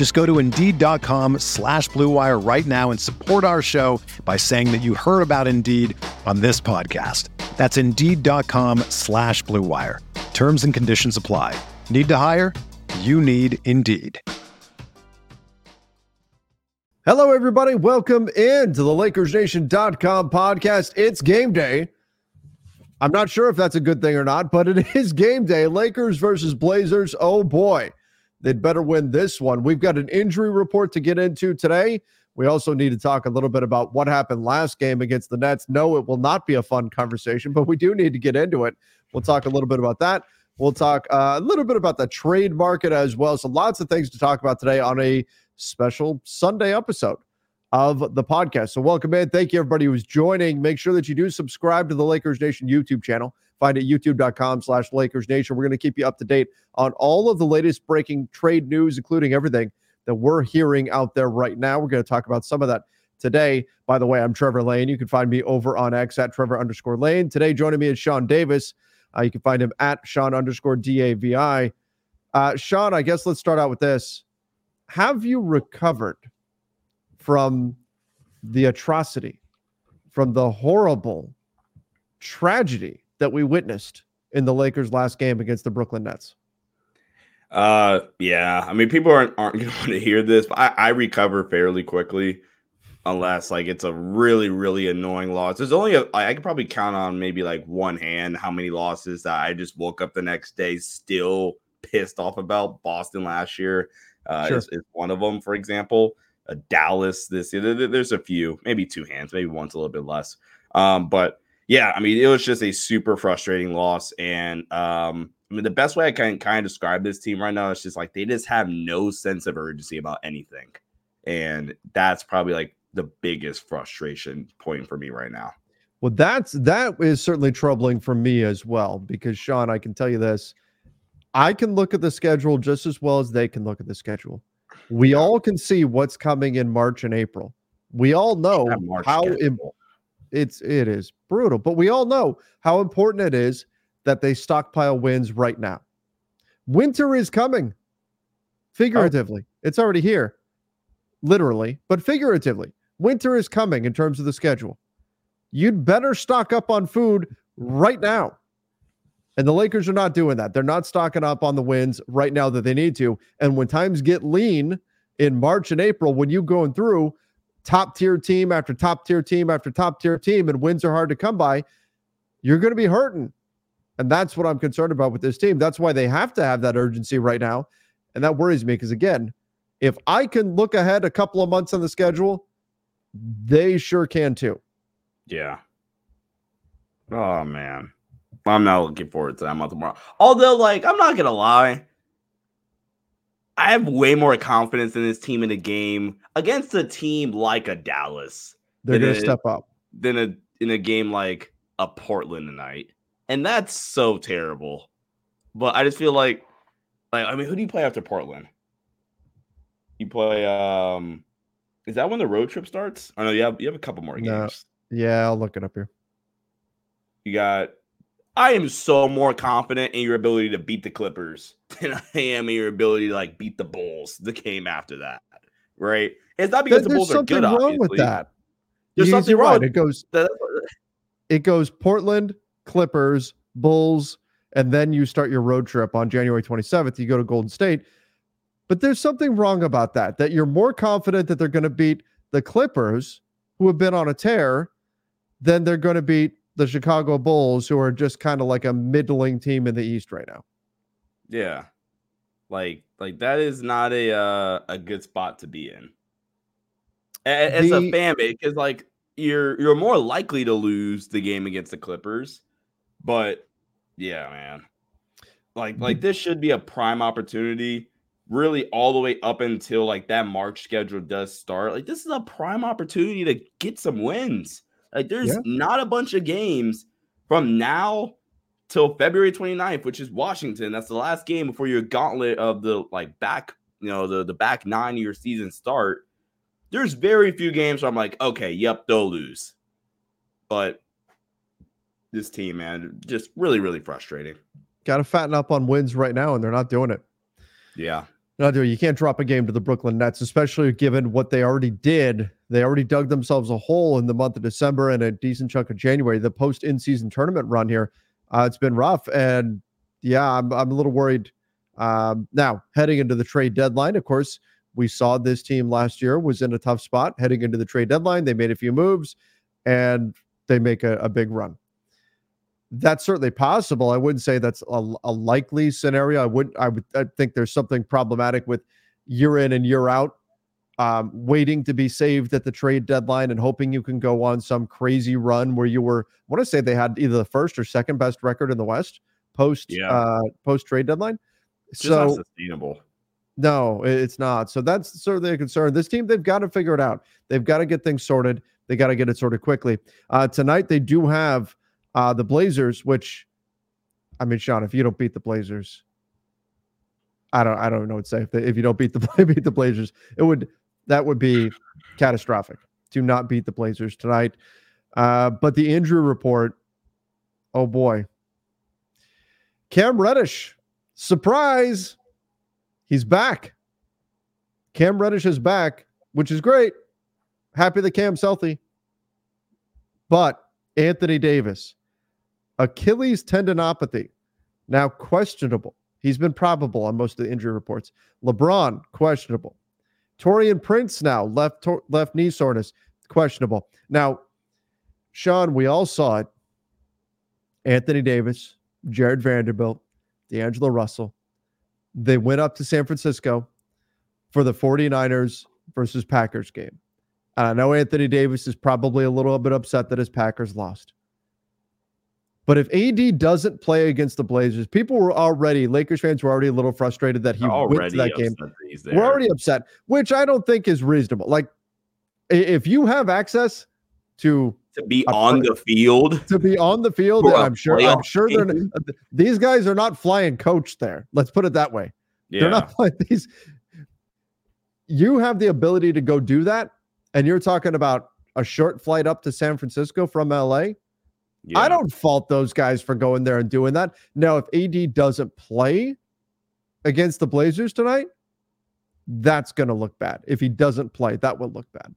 Just go to Indeed.com slash BlueWire right now and support our show by saying that you heard about Indeed on this podcast. That's Indeed.com slash BlueWire. Terms and conditions apply. Need to hire? You need Indeed. Hello, everybody. Welcome into the LakersNation.com podcast. It's game day. I'm not sure if that's a good thing or not, but it is game day. Lakers versus Blazers. Oh boy, they'd better win this one. We've got an injury report to get into today. We also need to talk a little bit about what happened last game against the Nets. No, it will not be a fun conversation, but we do need to get into it. We'll talk a little bit about that. We'll talk uh, a little bit about the trade market as well. So, lots of things to talk about today on a special Sunday episode of the podcast. So, welcome in. Thank you, everybody who's joining. Make sure that you do subscribe to the Lakers Nation YouTube channel. Find it youtube.com slash Lakers Nation. We're going to keep you up to date on all of the latest breaking trade news, including everything that we're hearing out there right now. We're going to talk about some of that today. By the way, I'm Trevor Lane. You can find me over on X at Trevor underscore Lane. Today, joining me is Sean Davis. Uh, you can find him at Sean underscore DAVI. Uh, Sean, I guess let's start out with this. Have you recovered from the atrocity, from the horrible tragedy that we witnessed in the Lakers' last game against the Brooklyn Nets? Uh, yeah. I mean, people aren't aren't going to want to hear this, but I, I recover fairly quickly, unless like it's a really really annoying loss. There's only a I could probably count on maybe like one hand how many losses that I just woke up the next day still pissed off about. Boston last year uh, sure. is, is one of them, for example. Uh, Dallas this year. There's a few, maybe two hands, maybe one's a little bit less. Um, but yeah, I mean, it was just a super frustrating loss, and um, I mean, the best way I can kind of describe this team right now is just like they just have no sense of urgency about anything. And that's probably like the biggest frustration point for me right now. Well, that's that is certainly troubling for me as well because Sean, I can tell you this. I can look at the schedule just as well as they can look at the schedule. We all can see what's coming in March and April. We all know how Im- it's it is brutal, but we all know how important it is that they stockpile wins right now. Winter is coming. Oh. Figuratively, oh. it's already here, literally, but figuratively. Winter is coming in terms of the schedule. You'd better stock up on food right now. And the Lakers are not doing that. They're not stocking up on the wins right now that they need to. And when times get lean in March and April, when you going through top tier team after top tier team after top tier team and wins are hard to come by, you're going to be hurting. And that's what I'm concerned about with this team. That's why they have to have that urgency right now. And that worries me because, again, if I can look ahead a couple of months on the schedule, they sure can too. Yeah. Oh, man. I'm not looking forward to that month tomorrow. Although, like, I'm not going to lie. I have way more confidence in this team in a game against a team like a Dallas. They're going to step up. Than a in a game like a Portland tonight and that's so terrible. But I just feel like, like I mean, who do you play after Portland? You play. um Is that when the road trip starts? I know you have you have a couple more games. No. Yeah, I'll look it up here. You got. I am so more confident in your ability to beat the Clippers than I am in your ability to like beat the Bulls. The game after that, right? It's not because the Bulls are good. Wrong obviously. with that. There's something wrong. Right. It goes. It goes Portland, Clippers, Bulls, and then you start your road trip on January 27th. You go to Golden State. But there's something wrong about that, that you're more confident that they're going to beat the Clippers, who have been on a tear, than they're going to beat the Chicago Bulls, who are just kind of like a middling team in the East right now. Yeah. Like like that is not a uh, a good spot to be in. As the, a fan because like you're you're more likely to lose the game against the Clippers, but yeah, man. Like like this should be a prime opportunity really all the way up until like that March schedule does start. Like this is a prime opportunity to get some wins. Like there's yeah. not a bunch of games from now till February 29th, which is Washington. That's the last game before your gauntlet of the like back, you know, the, the back nine of your season start. There's very few games where I'm like, okay, yep, they'll lose. But this team, man, just really, really frustrating. Got to fatten up on wins right now, and they're not doing it. Yeah. No, dude, you can't drop a game to the Brooklyn Nets, especially given what they already did. They already dug themselves a hole in the month of December and a decent chunk of January. The post in season tournament run here uh, it's been rough, and yeah, I'm I'm a little worried. Um, now heading into the trade deadline, of course, we saw this team last year was in a tough spot heading into the trade deadline. They made a few moves, and they make a, a big run. That's certainly possible. I wouldn't say that's a, a likely scenario. I would I would I think there's something problematic with year in and year out um, waiting to be saved at the trade deadline and hoping you can go on some crazy run where you were. I want to say they had either the first or second best record in the West post yeah. uh, post trade deadline. It's so sustainable. No, it's not. So that's certainly a concern. This team, they've got to figure it out. They've got to get things sorted. They got to get it sorted quickly. Uh, tonight, they do have uh, the Blazers, which, I mean, Sean, if you don't beat the Blazers, I don't, I don't know what to say. If, they, if you don't beat the beat the Blazers, it would that would be catastrophic to not beat the Blazers tonight. Uh, but the injury report, oh boy. Cam Reddish, surprise, he's back. Cam Reddish is back, which is great. Happy that Cam's healthy. But Anthony Davis, Achilles tendinopathy, now questionable. He's been probable on most of the injury reports. LeBron, questionable. Taurean Prince now left left knee soreness, questionable. Now, Sean, we all saw it. Anthony Davis, Jarred Vanderbilt, D'Angelo Russell. They went up to San Francisco for the 49ers versus Packers game. And I know Anthony Davis is probably a little bit upset that his Packers lost. But if AD doesn't play against the Blazers, people were already Lakers fans were already a little frustrated that he went to that game. That we're already upset, which I don't think is reasonable. Like if you have access to to be on the field, to be on the field, I'm sure I'm sure they're these guys are not flying coach there. Let's put it that way. Yeah. They're not like these. You have the ability to go do that, and you're talking about a short flight up to San Francisco from LA yeah. I don't fault those guys for going there and doing that. Now, if AD doesn't play against the Blazers tonight, that's going to look bad. If he doesn't play, that will look bad.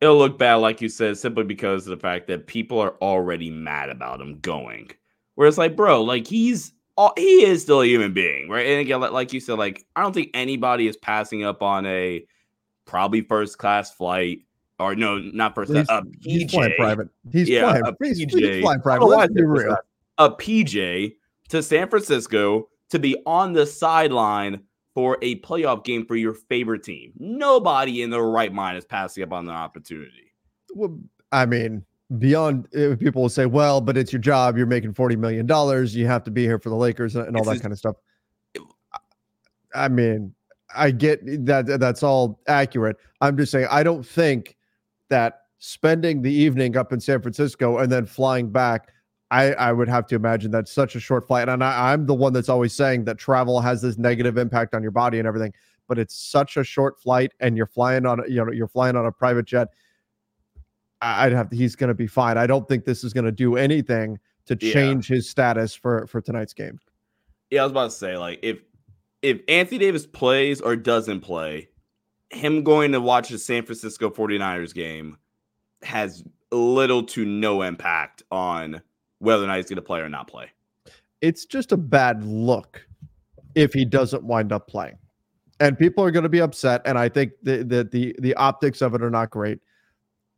It'll look bad, like you said, simply because of the fact that people are already mad about him going. Whereas, like, bro, like he's all, he is still a human being, right? And again, like you said, like I don't think anybody is passing up on a probably first class flight or no, not first. He's, a PJ. He's flying private. He's yeah, flying. He's, he's flying private. Let's be real. A PJ to San Francisco to be on the sideline for a playoff game for your favorite team. Nobody in their right mind is passing up on the opportunity. Well, I mean, beyond uh, people will say, well, but it's your job. You're making $40 million. You have to be here for the Lakers and all that kind of stuff. I mean, I get that that's all accurate. I'm just saying I don't think that spending the evening up in San Francisco and then flying back, I, I would have to imagine that's such a short flight. And I, I'm the one that's always saying that travel has this negative impact on your body and everything, but it's such a short flight and you're flying on, you know, you're flying on a private jet. I'd have, he's going to be fine. I don't think this is going to do anything to change yeah. his status for, for tonight's game. Yeah, I was about to say, like, if, if Anthony Davis plays or doesn't play, him going to watch the San Francisco 49ers game has little to no impact on whether or not he's going to play or not play. It's just a bad look if he doesn't wind up playing. And people are going to be upset. And I think that the, the, the optics of it are not great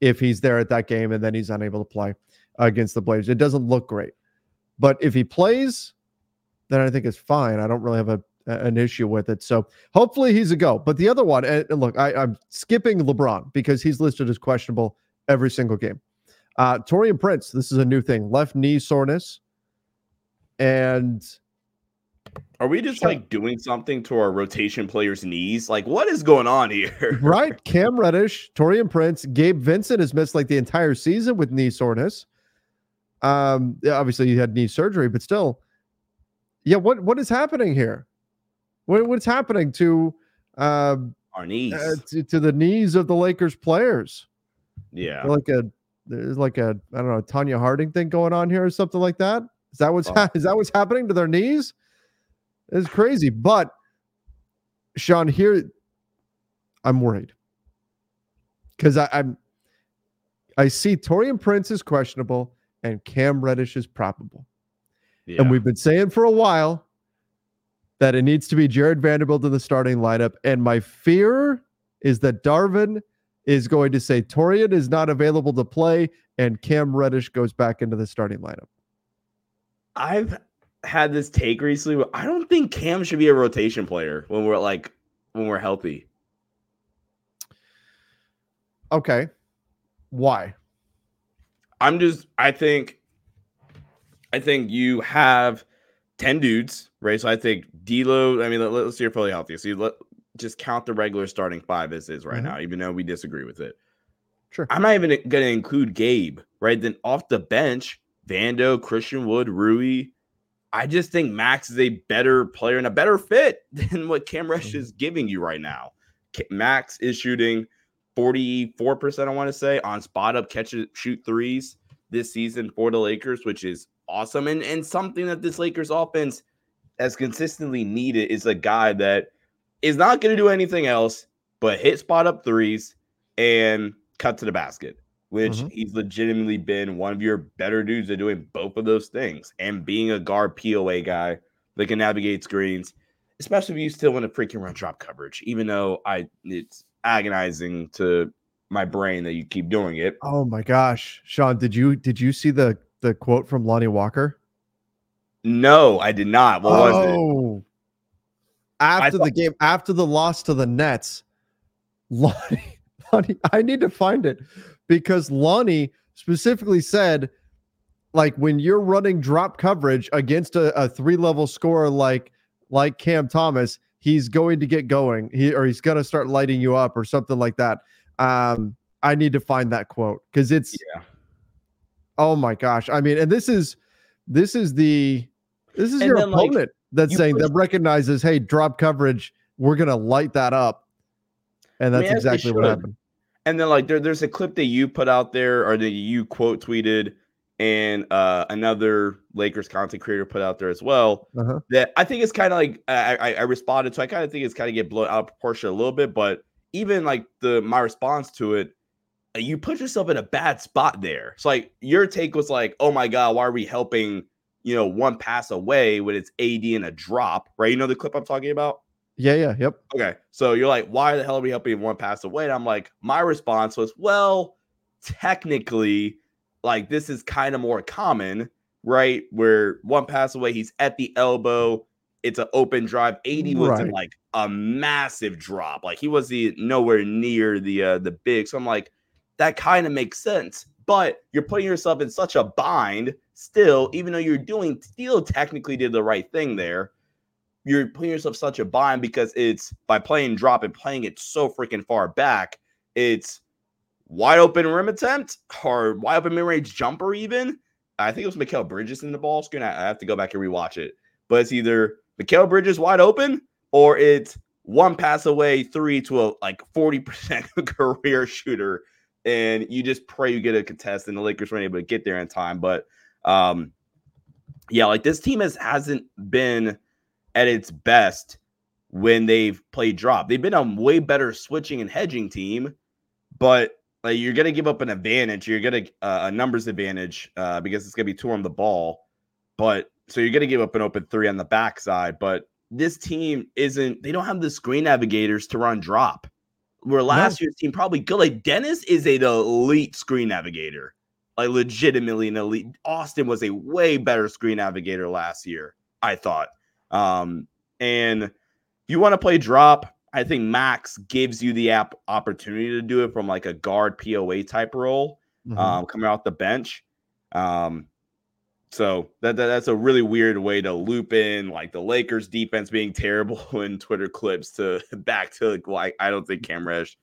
if he's there at that game and then he's unable to play. against the Blazers. It doesn't look great. But if he plays, then I think it's fine. I don't really have a an issue with it. So hopefully he's a go. But the other one, and look, I, I'm skipping LeBron because he's listed as questionable every single game. Uh, Taurean Prince, this is a new thing. Left knee soreness. And are we just like doing something to our rotation players' knees? Like, what is going on here? right. Cam Reddish, Taurean Prince, Gabe Vincent has missed like the entire season with knee soreness. Um, obviously he had knee surgery, but still, yeah. What what is happening here? What, what's happening to uh, our knees uh, to, to, the knees of the Lakers players? Yeah, like a there's like a I don't know Tonya Harding thing going on here or something like that. Is that what's oh. ha- is that what's happening to their knees? It's crazy. But Sean, here I'm worried because I'm I see Taurean Prince is questionable and Cam Reddish is probable. Yeah. And we've been saying for a while that it needs to be Jarred Vanderbilt in the starting lineup. And my fear is that Darvin is going to say Taurean is not available to play and Cam Reddish goes back into the starting lineup. I've had this take recently. I don't think Cam should be a rotation player when we're like when we're healthy. Okay. Why? I'm just I think I think you have 10 dudes, right? So I think D'Lo, I mean, let, us see you're fully healthy. So you let just count the regular starting five as is right mm-hmm. now, even though we disagree with it. Sure. I'm not even going to include Gabe, right? Then off the bench, Vando, Christian Wood, Rui. I just think Max is a better player and a better fit than what Cam Reddish mm-hmm. is giving you right now. Max is shooting 44%, I want to say, on spot up catch shoot threes this season for the Lakers, which is awesome. And, and something that this Lakers offense has consistently needed is a guy that is not going to do anything else but hit spot up threes and cut to the basket, which mm-hmm. he's legitimately been one of your better dudes at doing both of those things and being a guard POA guy that can navigate screens, especially if you still want to freaking run drop coverage, even though I it's agonizing to my brain that you keep doing it. Oh my gosh. Sean, did you did you see the the quote from Lonnie Walker? No, I did not. What oh. was it? Oh. After thought- the game, after the loss to the Nets, Lonnie, Lonnie, I need to find it because Lonnie specifically said, like when you're running drop coverage against a, a three level scorer like like Cam Thomas, he's going to get going. He or he's gonna start lighting you up or something like that. Um, I need to find that quote because it's yeah. Oh my gosh! I mean, and this is this is the this is and your opponent like, that's saying push- that recognizes, hey, drop coverage, we're gonna light that up, and that's I mean, exactly what happened. And then like there, there's a clip that you put out there or that you quote tweeted and uh, another Lakers content creator put out there as well. Uh-huh. That I think it's kind of like I, I, I, responded to. I kind of think it's kind of get blown out of proportion a little bit, but even like the my response to it, you put yourself in a bad spot there. So like your take was like, oh my god, why are we helping? You know, one pass away when it's AD and a drop, right? You know the clip I'm talking about. Yeah, yeah, yep. Okay, so you're like, why the hell are we helping one pass away? And I'm like, my response was, well, technically, like this is kind of more common, right? Where one pass away, he's at the elbow, it's an open drive. AD was right. like a massive drop, like he was the nowhere near the uh the big. So I'm like, that kind of makes sense. But you're putting yourself in such a bind still, even though you're doing still technically did the right thing there. You're putting yourself such a bind because it's by playing drop and playing it so freaking far back. It's wide open rim attempt or wide open mid range jumper, even. I think it was Mikal Bridges in the ball screen. I have to go back and rewatch it. But it's either Mikal Bridges wide open or it's one pass away three to a like 40% career shooter and you just pray you get a contest and the Lakers weren't able to get there in time. But um, yeah, like this team has hasn't been at its best when they've played drop. They've been a way better switching and hedging team, but like you're gonna give up an advantage. You're gonna uh, a numbers advantage uh, because it's gonna be two on the ball. But so you're gonna give up an open three on the backside. But this team isn't. They don't have the screen navigators to run drop where last year's team probably good. Like Dennis is an elite screen navigator. like legitimately an elite. Austin was a way better screen navigator last year, I thought. Um, and if you want to play drop, I think Max gives you the app opportunity to do it from like a guard POA type role, mm-hmm. um, coming off the bench. Um, so that, that, that's a really weird way to loop in like the Lakers defense being terrible in Twitter clips to back to like I don't think Cam Reddish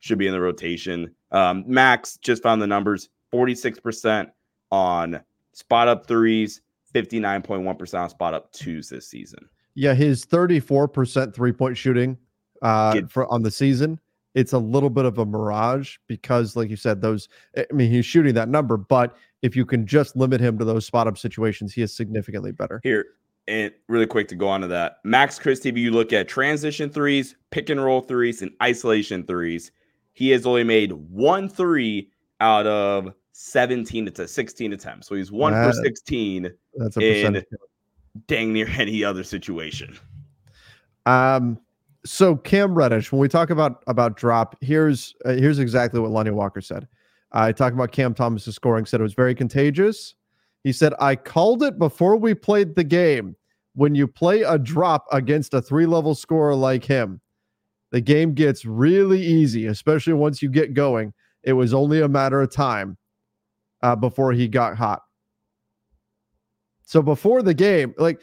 should be in the rotation. Um, Max just found the numbers 46% on spot up threes, 59.1% on spot up twos this season. Yeah, his 34% three point shooting uh, Get, for on the season. It's a little bit of a mirage because, like you said, those. I mean, he's shooting that number, but if you can just limit him to those spot up situations, he is significantly better. Here, and really quick to go on to that, Max Christie. If you look at transition threes, pick and roll threes, and isolation threes, he has only made one three out of 17 to 16 attempts. So he's one that, for 16 that's a in dang near any other situation. Um, so Cam Reddish, when we talk about about drop, here's uh, here's exactly what Lonnie Walker said. I talked about Cam Thomas's scoring. Said it was very contagious. He said, "I called it before we played the game. When you play a drop against a three level scorer like him, the game gets really easy, especially once you get going. It was only a matter of time uh, before he got hot. So before the game, like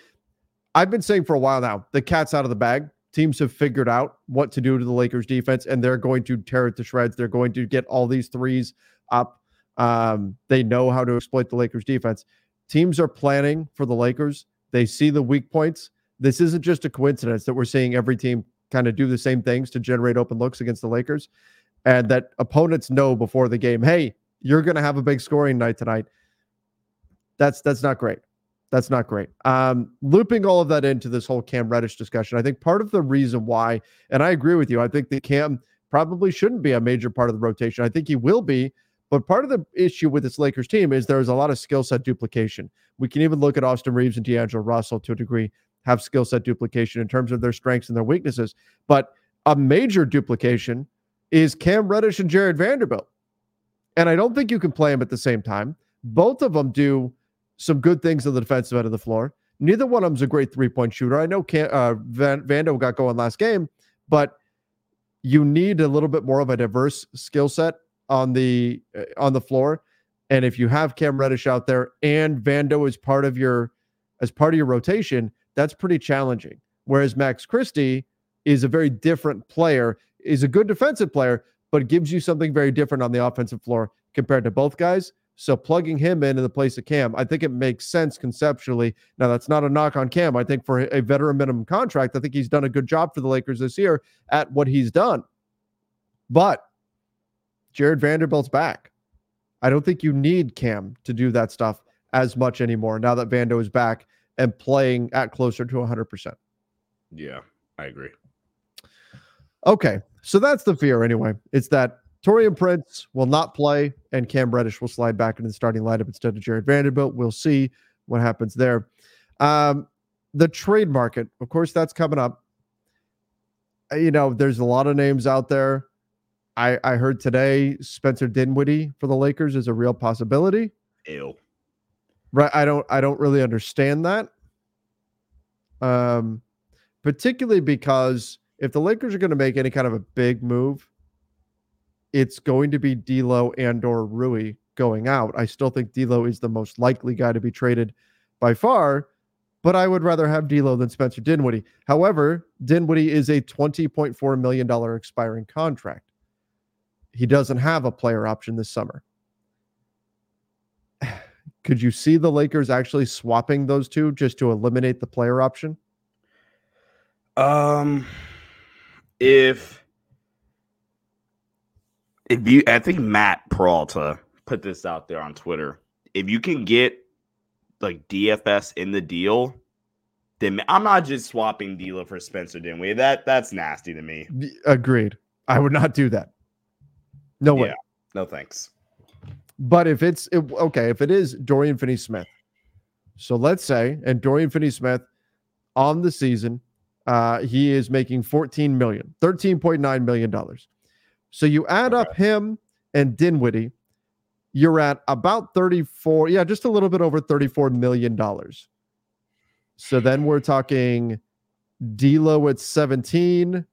I've been saying for a while now, the cat's out of the bag. Teams have figured out what to do to the Lakers defense, and they're going to tear it to shreds. They're going to get all these threes up. Um, they know how to exploit the Lakers defense. Teams are planning for the Lakers. They see the weak points. This isn't just a coincidence that we're seeing every team kind of do the same things to generate open looks against the Lakers, and that opponents know before the game, hey, you're going to have a big scoring night tonight. That's that's not great. That's not great. Um, looping all of that into this whole Cam Reddish discussion, I think part of the reason why, and I agree with you, I think that Cam probably shouldn't be a major part of the rotation. I think he will be, but part of the issue with this Lakers team is there's a lot of skill set duplication. We can even look at Austin Reaves and D'Angelo Russell to a degree have skill set duplication in terms of their strengths and their weaknesses. But a major duplication is Cam Reddish and Jarred Vanderbilt. And I don't think you can play them at the same time. Both of them do some good things on the defensive end of the floor. Neither one of them's a great three point shooter. I know Cam, uh, Van, Vando got going last game, but you need a little bit more of a diverse skill set on the uh, on the floor. And if you have Cam Reddish out there and Vando is part of your as part of your rotation, that's pretty challenging. Whereas Max Christie is a very different player, is a good defensive player, but gives you something very different on the offensive floor compared to both guys. So plugging him in in the place of Cam, I think it makes sense conceptually. Now that's not a knock on Cam. I think for a veteran minimum contract, I think he's done a good job for the Lakers this year at what he's done. But Jarred Vanderbilt's back. I don't think you need Cam to do that stuff as much anymore now that Vando is back and playing at closer to 100%. Yeah, I agree. Okay. So that's the fear anyway. It's that Taurean Prince will not play and Cam Reddish will slide back into the starting lineup instead of Jarred Vanderbilt. We'll see what happens there. Um, the trade market, of course, that's coming up. You know, there's a lot of names out there. I, I heard today Spencer Dinwiddie for the Lakers is a real possibility. Ew. Right. I don't I don't really understand that. Um, particularly because if the Lakers are going to make any kind of a big move, it's going to be D'Lo and or Rui going out. I still think D'Lo is the most likely guy to be traded by far, but I would rather have D'Lo than Spencer Dinwiddie. However, Dinwiddie is a $20.4 million expiring contract. He doesn't have a player option this summer. Could you see the Lakers actually swapping those two just to eliminate the player option? Um, if if you, I think Matt Peralta put this out there on Twitter. If you can get like DFS in the deal, then I'm not just swapping D'Lo for Spencer Dinwiddie. That that's nasty to me. Agreed. I would not do that. No way. Yeah, no thanks. But if it's it, okay, if it is Dorian Finney Smith, so let's say, and Dorian Finney Smith on the season, uh, he is making 14 million, 13.9 million dollars. So you add okay. up him and Dinwiddie, you're at about 34, yeah, just a little bit over 34 million dollars. So then we're talking D'Lo at 17.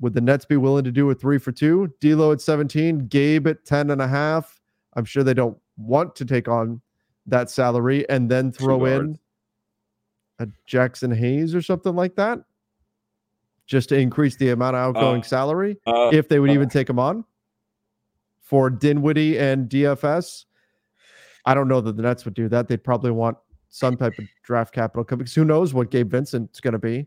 Would the Nets be willing to do a three for two? D'Lo at 17, Gabe at 10 and a half. I'm sure they don't want to take on that salary and then throw in a Jaxson Hayes or something like that just to increase the amount of outgoing uh, salary uh, if they would uh, even take him on for Dinwiddie and DFS. I don't know that the Nets would do that. They'd probably want some type of draft capital because who knows what Gabe Vincent's going to be.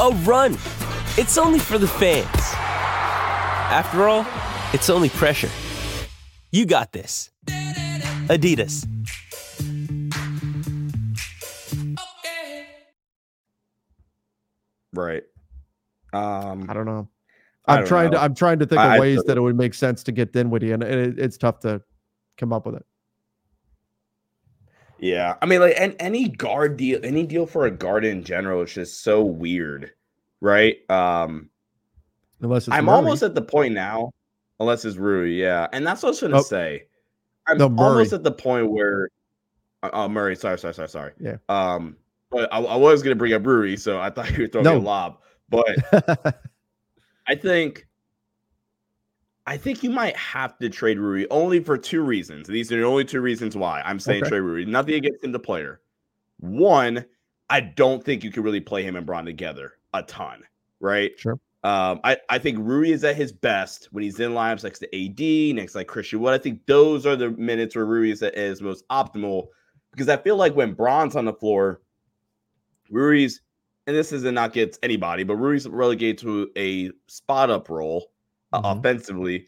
a run. It's only for the fans. After all, it's only pressure. You got this. Adidas. Right. Um, I don't know. I'm trying know. to. I'm trying to think of I, ways I, that it would make sense to get Dinwiddie, and it, it's tough to come up with it. Yeah, I mean, like, and any guard deal, any deal for a guard in general is just so weird, right? Um, unless I'm Murray. almost at the point now, unless it's Rui, yeah, and that's what I was gonna oh. say. I'm no, almost at the point where, uh, oh, Murray, sorry, sorry, sorry, sorry. Yeah. Um, but I, I was gonna bring up Rui, so I thought you were throwing no. a lob, but I think I think you might have to trade Rui only for two reasons. These are the only two reasons why I'm saying okay. trade Rui. Nothing against him, the player. One, I don't think you can really play him and Bron together a ton, right? Sure. Um, I, I think Rui is at his best when he's in lineups next to AD, next to like Christian Wood. I think those are the minutes where Rui is at his most optimal because I feel like when Bron's on the floor, Rui's, and this isn't not gets anybody, but Rui's relegated to a spot up role mm-hmm. offensively.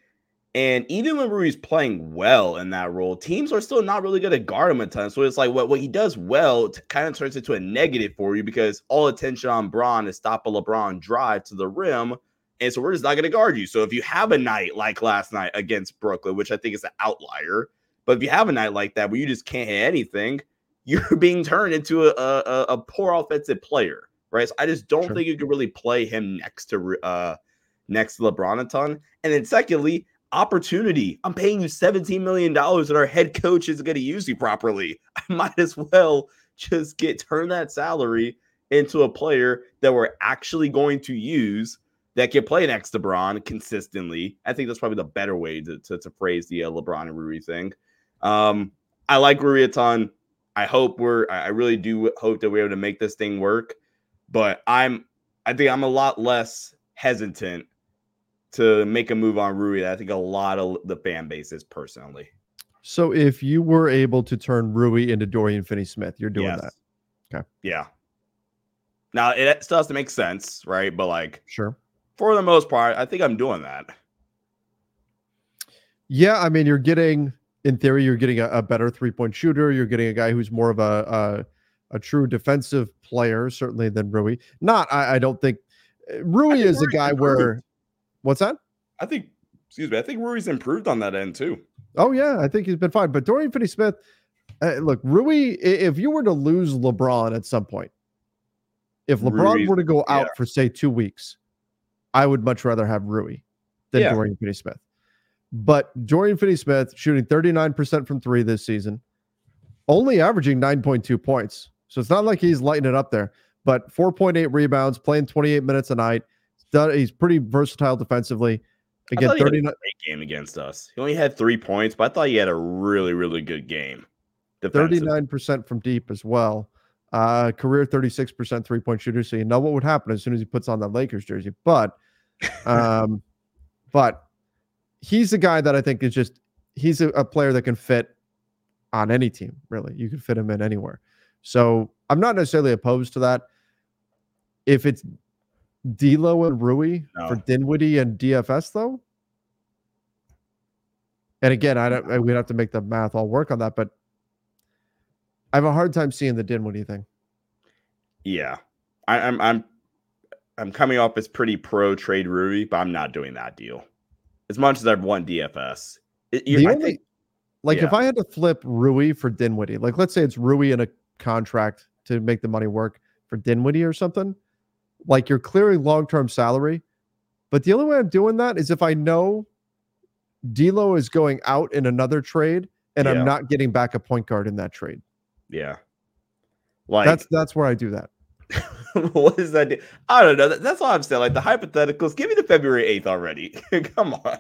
And even when Rui's playing well in that role, teams are still not really going to guard him a ton. So it's like what, what he does well kind of turns into a negative for you because all attention on Bron is stop a LeBron drive to the rim. And so we're just not going to guard you. So if you have a night like last night against Brooklyn, which I think is an outlier, but if you have a night like that where you just can't hit anything, you're being turned into a, a, a poor offensive player, right? So I just don't sure. think you can really play him next to uh, next to LeBron a ton. And then secondly, opportunity. I'm paying you $17 million and our head coach isn't going to use you properly. I might as well just get turn that salary into a player that we're actually going to use that can play next to Bron consistently. I think that's probably the better way to, to, to phrase the uh, LeBron and Rui thing. Um, I like Rui a ton. I hope we're, I really do hope that we're able to make this thing work. But I'm, I think I'm a lot less hesitant to make a move on Rui. That I think a lot of the fan base is personally. So if you were able to turn Rui into Dorian Finney Smith, you're doing yes. that. Okay. Yeah. Now it still has to make sense, right? But like, sure. For the most part, I think I'm doing that. Yeah, I mean, you're getting, in theory, you're getting a, a better three point shooter. You're getting a guy who's more of a a, a true defensive player, certainly than Rui. Not, I, I don't think uh, Rui is a guy where What's that? I think, excuse me, I think Rui's improved on that end too. Oh yeah, I think he's been fine. But Dorian Finney-Smith, uh, look, Rui, if you were to lose LeBron at some point, If LeBron were to go out yeah. for say two weeks, I would much rather have Rui than Yeah. Dorian Finney-Smith. But Dorian Finney-Smith shooting 39% from three this season, only averaging 9.2 points. So it's not like he's lighting it up there, but 4.8 rebounds, playing 28 minutes a night. He's done- He's pretty versatile defensively. Again, thought he had a 39, great game against us. He only had three points, but I thought he had a really, really good game. defensively. 39% from deep as well. Uh, career 36% three point shooter. So you know what would happen as soon as he puts on that Lakers jersey. But, um, but he's a guy that I think is just he's a, a player that can fit on any team. Really, you can fit him in anywhere. So I'm not necessarily opposed to that. If it's D'Lo and Rui for Dinwiddie and DFS though. And again, I don't. We'd have to make the math all work on that, but I have a hard time seeing the Dinwiddie thing. Yeah, I, I'm I'm I'm coming off as pretty pro trade Rui, but I'm not doing that deal. As much as I've won DFS, It- The I only, think like, if. I had to flip Rui for Dinwiddie, like, let's say it's Rui in a contract to make the money work for Dinwiddie or something, like, you're clearing long term salary. But the only way I'm doing that is if I know D'Lo is going out in another trade and Yeah. I'm not getting back a point guard in that trade. yeah, like that's that's where I do that. what is that? do- I don't know. That- That's all I'm saying. Like the hypotheticals. Give me the February eighth already. Come on.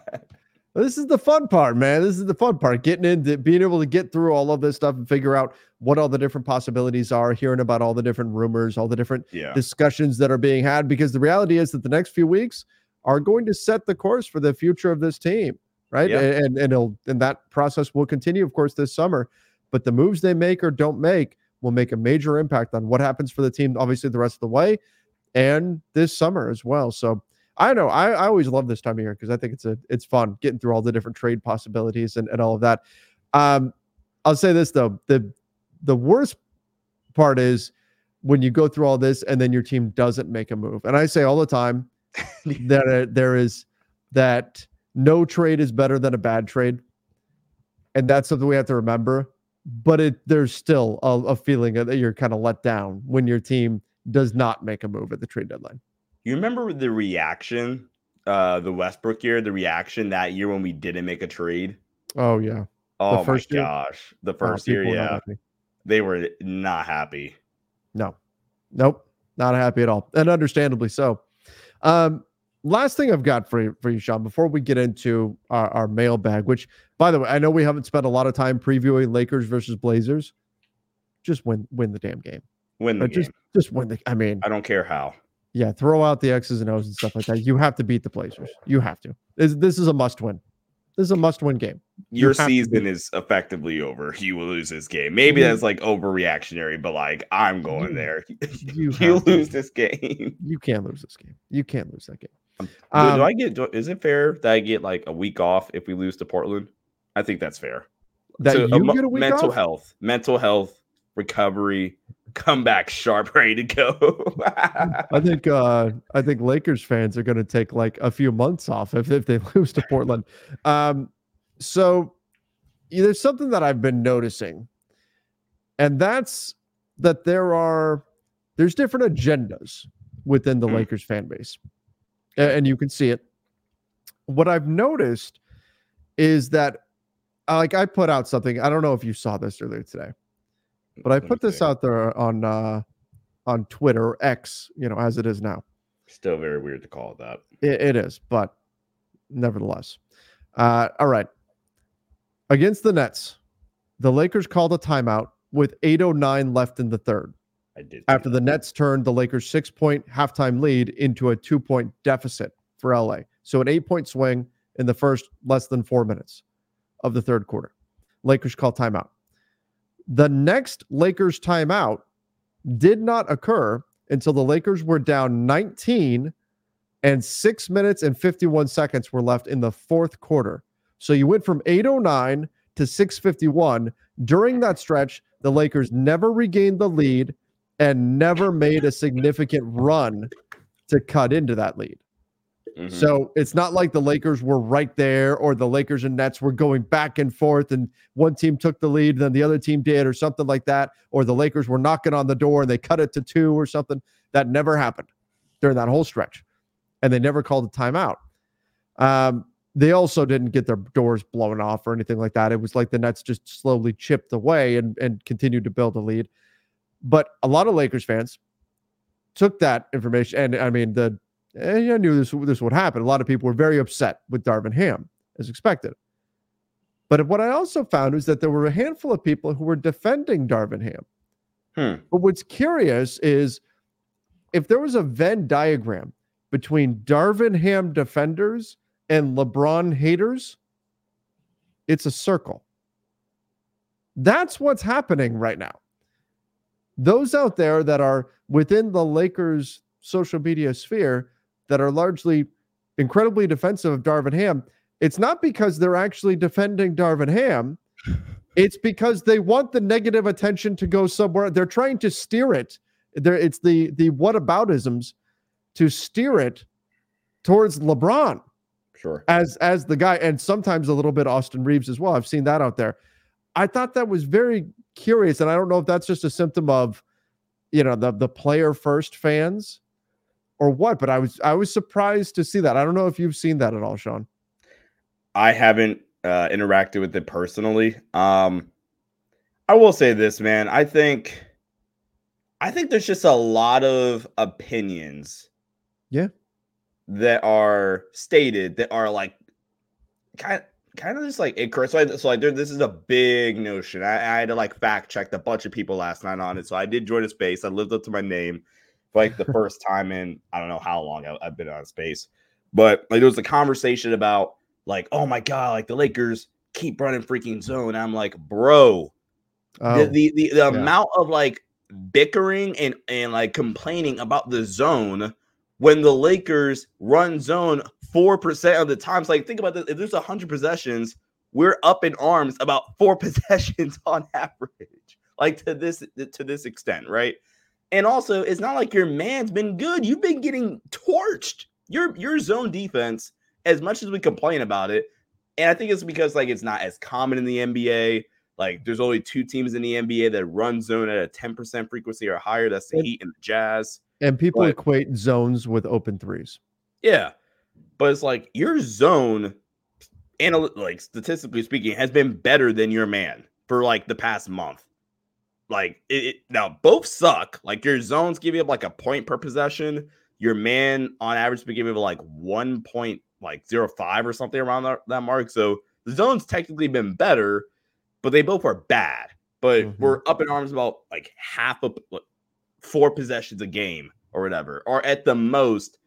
This is the fun part, man. This is the fun part. Getting into being able to get through all of this stuff and figure out what all the different possibilities are, hearing about all the different rumors, all the different Yeah. discussions that are being had. Because the reality is that the next few weeks are going to set the course for the future of this team, right? Yeah. And and and, it'll, and that process will continue, of course, this summer. But the moves they make or don't make will make a major impact on what happens for the team, obviously the rest of the way, and this summer as well. So I know I, I always love this time of year because I think it's a it's fun getting through all the different trade possibilities and, and all of that. Um, I'll say this though the the worst part is when you go through all this and then your team doesn't make a move. And I say all the time that uh, there is that no trade is better than a bad trade, and that's something we have to remember. But it there's still a, a feeling that you're kind of let down when your team does not make a move at the trade deadline. You remember the reaction, uh, the Westbrook year, the reaction that year when we didn't make a trade? Oh yeah, Oh first my year? gosh. The Oh, first year, people were yeah. They were not happy. No, nope, not happy at all, and understandably so. Um, last thing I've got for you, for you, Sean, before we get into our, our mailbag, which, by the way, I know we haven't spent a lot of time previewing Lakers versus Blazers. Just win, win the damn game. Win the Or game. just, just win the. I mean, I don't care how. Yeah, throw out the X's and O's and stuff like that. You have to beat the Blazers. You have to. This, this is a must win. This is a must win game. You Your to season is effectively over. You will lose this game. Maybe that's like overreactionary, but like I'm going You- there. You, You have to. lose this game. You can't lose this game. You can't lose that game. Do, Um, do I get? Do, is it fair that I get like a week off if we lose to Portland? I think that's fair. That So, you emo- get a week mental off? health, mental health, recovery, come back sharp, ready to go. I think uh I think Lakers fans are going to take like a few months off if, if they lose to Portland. Um so yeah, there's something that I've been noticing and that's that there are there's different agendas within the Mm. Lakers fan base. A- And, you can see it. What I've noticed is that like I put out something. I don't know if you saw this earlier today but I put this out there on uh on Twitter X, you know, as it is now. Still very weird to call it that. It, it is, but nevertheless. Uh all right. Against the Nets, the Lakers called a timeout with 809 left in the third. I did. After the. Nets turned the Lakers 6-point halftime lead into a 2-point deficit for LA. So an 8-point swing in the first less than 4 minutes of the third quarter. Lakers call timeout. The next Lakers timeout did not occur until the Lakers were down 19 and 6 minutes and 51 seconds were left in the fourth quarter. So you went from 809 to 651. During that stretch, the Lakers never regained the lead and never made a significant run to cut into that lead. Mhm. So it's not like the Lakers were right there or the Lakers and Nets were going back and forth and one team took the lead, then the other team did, or something like that. Or the Lakers were knocking on the door and they cut it to two or something. That never happened during that whole stretch. And they never called a timeout. Um, they also didn't get their doors blown off or anything like that. It was like the Nets just slowly chipped away and, and continued to build a lead. But a lot of Lakers fans took that information, and I mean, the and I knew this this would happen. A lot of people were very upset with Darvin Ham, as expected. But what I also found was that there were a handful of people who were defending Darvin Ham. Hmm. But what's curious is if there was a Venn diagram between Darvin Ham defenders and LeBron haters, it's a circle. That's what's happening right now. Those out there that are within the Lakers social media sphere that are largely incredibly defensive of Darvin Ham, it's not because they're actually defending Darvin Ham. It's because they want the negative attention to go somewhere. They're trying to steer it. There, it's the the whataboutisms to steer it towards LeBron Sure. as as the guy, and sometimes a little bit Austin Reaves as well. I've seen that out there. I thought that was very curious, and I don't know if that's just a symptom of, you know, the the player first fans, or what. But I was I was surprised to see that. I don't know if you've seen that at all, Sean. I haven't uh, interacted with it personally. Um, I will say this, man. I think, I think there's just a lot of opinions. Yeah. That are stated that are like, kind kind of just like incorrect. So, I, so like, there, this is a big notion. I, I had to like fact check a bunch of people last night on it. So I did join a space. I lived up to my name like the first time in I don't know how long I, I've been on space, but like there was a conversation about like, oh my god, like the Lakers keep running freaking zone. I'm like, bro, Oh, the the, the, the amount of like bickering and and like complaining about the zone when the Lakers run zone four percent of the times. Like, think about this: if there's hundred possessions, we're up in arms about four possessions on average. Like to this to this extent, right? And also, it's not like your man's been good. You've been getting torched. Your your zone defense, as much as we complain about it, and I think it's because like it's not as common in the NBA. Like there's only two teams in the NBA that run zone at a 10% frequency or higher. That's the And- Heat and the Jazz. and people but- equate zones with open threes. Yeah. But it's like your zone, anal- like statistically speaking, has been better than your man for like the past month. Like it, it- now both suck. Like your zones give you like a point per possession. Your man on average been giving you like one point like zero five or something around that, that mark. So the zone's technically been better, but they both are bad. But Mhm. we're up in arms about like half of like, four possessions a game or whatever, or at the most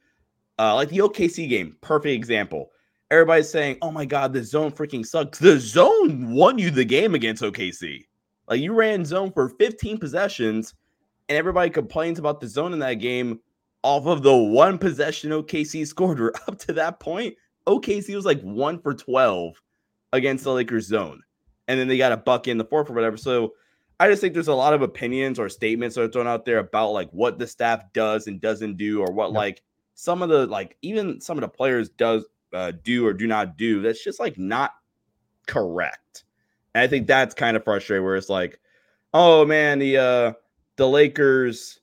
uh, like the OKC game, perfect example. Everybody's saying, "Oh my god, the zone freaking sucks." The zone won you the game against OKC. Like you ran zone for 15 possessions, and everybody complains about the zone in that game off of the one possession OKC scored. Or up to that point, OKC was like one for 12 against the Lakers zone, and then they got a buck in the fourth or whatever. So I just think there's a lot of opinions or statements that are thrown out there about like what the staff does and doesn't do, or what like some of the like even some of the players does uh, do or do not do. That's just like not correct. And I think that's kind of frustrating. Where it's like, oh man, the uh the Lakers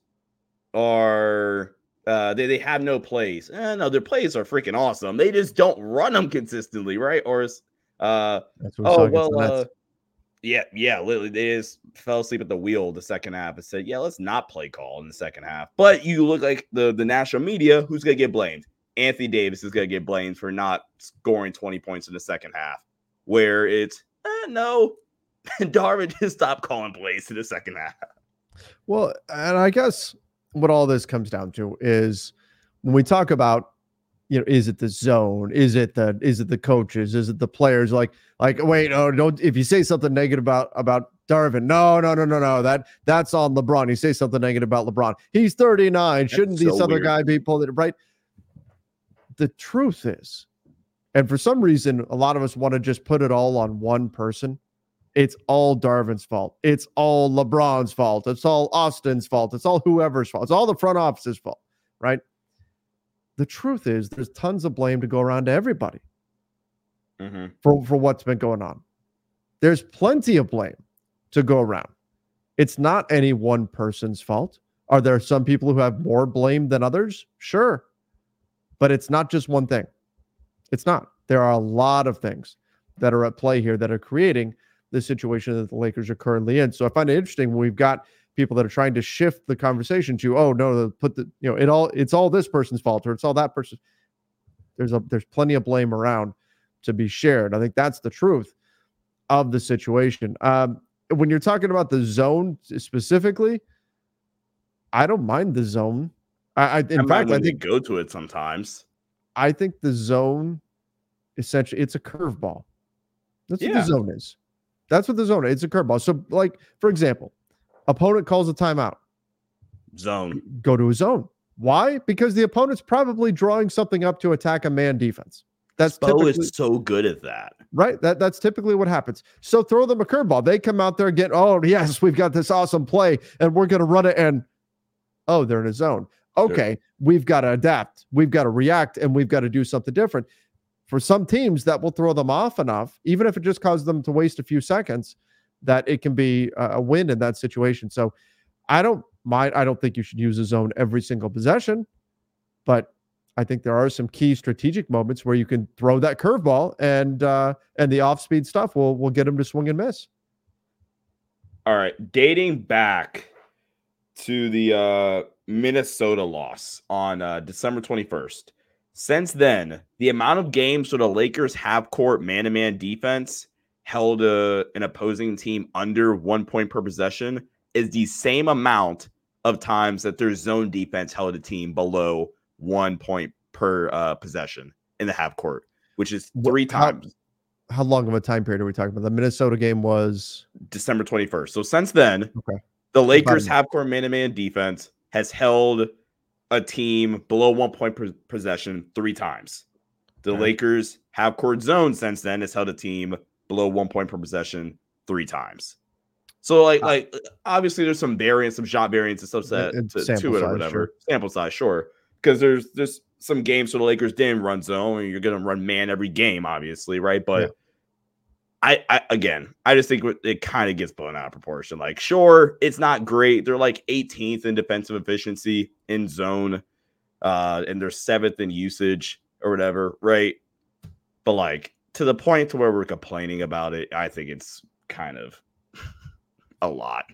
are uh they, they have no plays. Eh, no, their plays are freaking awesome. They just don't run them consistently, right? Or is uh Oh well, uh, yeah, yeah. Literally, they just fell asleep at the wheel the second half and said, "Yeah, let's not play call in the second half." But you look like the the national media. Who's gonna get blamed? Anthony Davis is gonna get blamed for not scoring twenty points in the second half. Where it's eh, no, Darvin just stopped calling plays in the second half. Well, and I guess what all this comes down to is when we talk about, you know, is it the zone? Is it the is it the coaches? Is it the players? Like, like, wait, oh, don't if you say something negative about about Darvin, no, no, no, no, no. That that's on LeBron. You say something negative about LeBron. He's 39. Shouldn't so this other guy be pulled it right? The truth is, and for some reason, a lot of us want to just put it all on one person. It's all Darvin's fault. It's all LeBron's fault. It's all Austin's fault. It's all whoever's fault. It's all the front office's fault, right? the truth is there's tons of blame to go around to everybody hmm for, for what's been going on. There's plenty of blame to go around. It's not any one person's fault. Are there some people who have more blame than others? Sure. But it's not just one thing. It's not. There are a lot of things that are at play here that are creating the situation that the Lakers are currently in. So I find it interesting when we've got people that are trying to shift the conversation to, oh no, put the you know it all it's all this person's fault or it's all that person. There's a there's plenty of blame around to be shared. I think that's the truth of the situation. Um, when you're talking about the zone specifically, I don't mind the zone. I, I in I fact I think think go to it sometimes. I think the zone essentially it's a curveball. That's what the zone is. That's what the zone is. It's a curveball. So, like for example, opponent calls a timeout. Zone. Go to a zone. Why? Because the opponent's probably drawing something up to attack a man defense. That's typically is so good at that. right. That that's typically what happens. So throw them a curveball. They come out there and get, oh yes, we've got this awesome play, and we're gonna run it. And oh, they're in a zone. Okay, we've got to adapt. We've got to react, and we've got to do something different. For some teams, that will throw them off enough, even if it just causes them to waste a few seconds, that it can be a a win in that situation. So I don't mind. I don't think you should use a zone every single possession, but I think there are some key strategic moments where you can throw that curveball and uh, and the off speed stuff will will get them to swing and miss. All right, dating back to the uh, Minnesota loss on uh, December 21st. Since then, the amount of games where the Lakers have court man to man defense held uh, an opposing team under one point per possession is the same amount of times that their zone defense held a team below one point per uh, possession in the half court, which is three how- times. How long of a time period are we talking about? The Minnesota game was December 21st. So since then, Okay. the Lakers half court man to man defense has held a team below one point per possession three times. The Okay. Lakers half court zone since then has held a team below one point per possession three times. So like Uh, like obviously there's some variance, some shot variance and stuff that, to, to it or whatever. sure. Sample size, sure. Because there's there's some games where the Lakers didn't run zone, and you're gonna run man every game, obviously, right? But Yeah. I, I again, I just think it kind of gets blown out of proportion. Like, sure, it's not great. They're like 18th in defensive efficiency in zone, uh, and they're seventh in usage or whatever, right? But like to the point to where we're complaining about it, I think it's kind of a lot.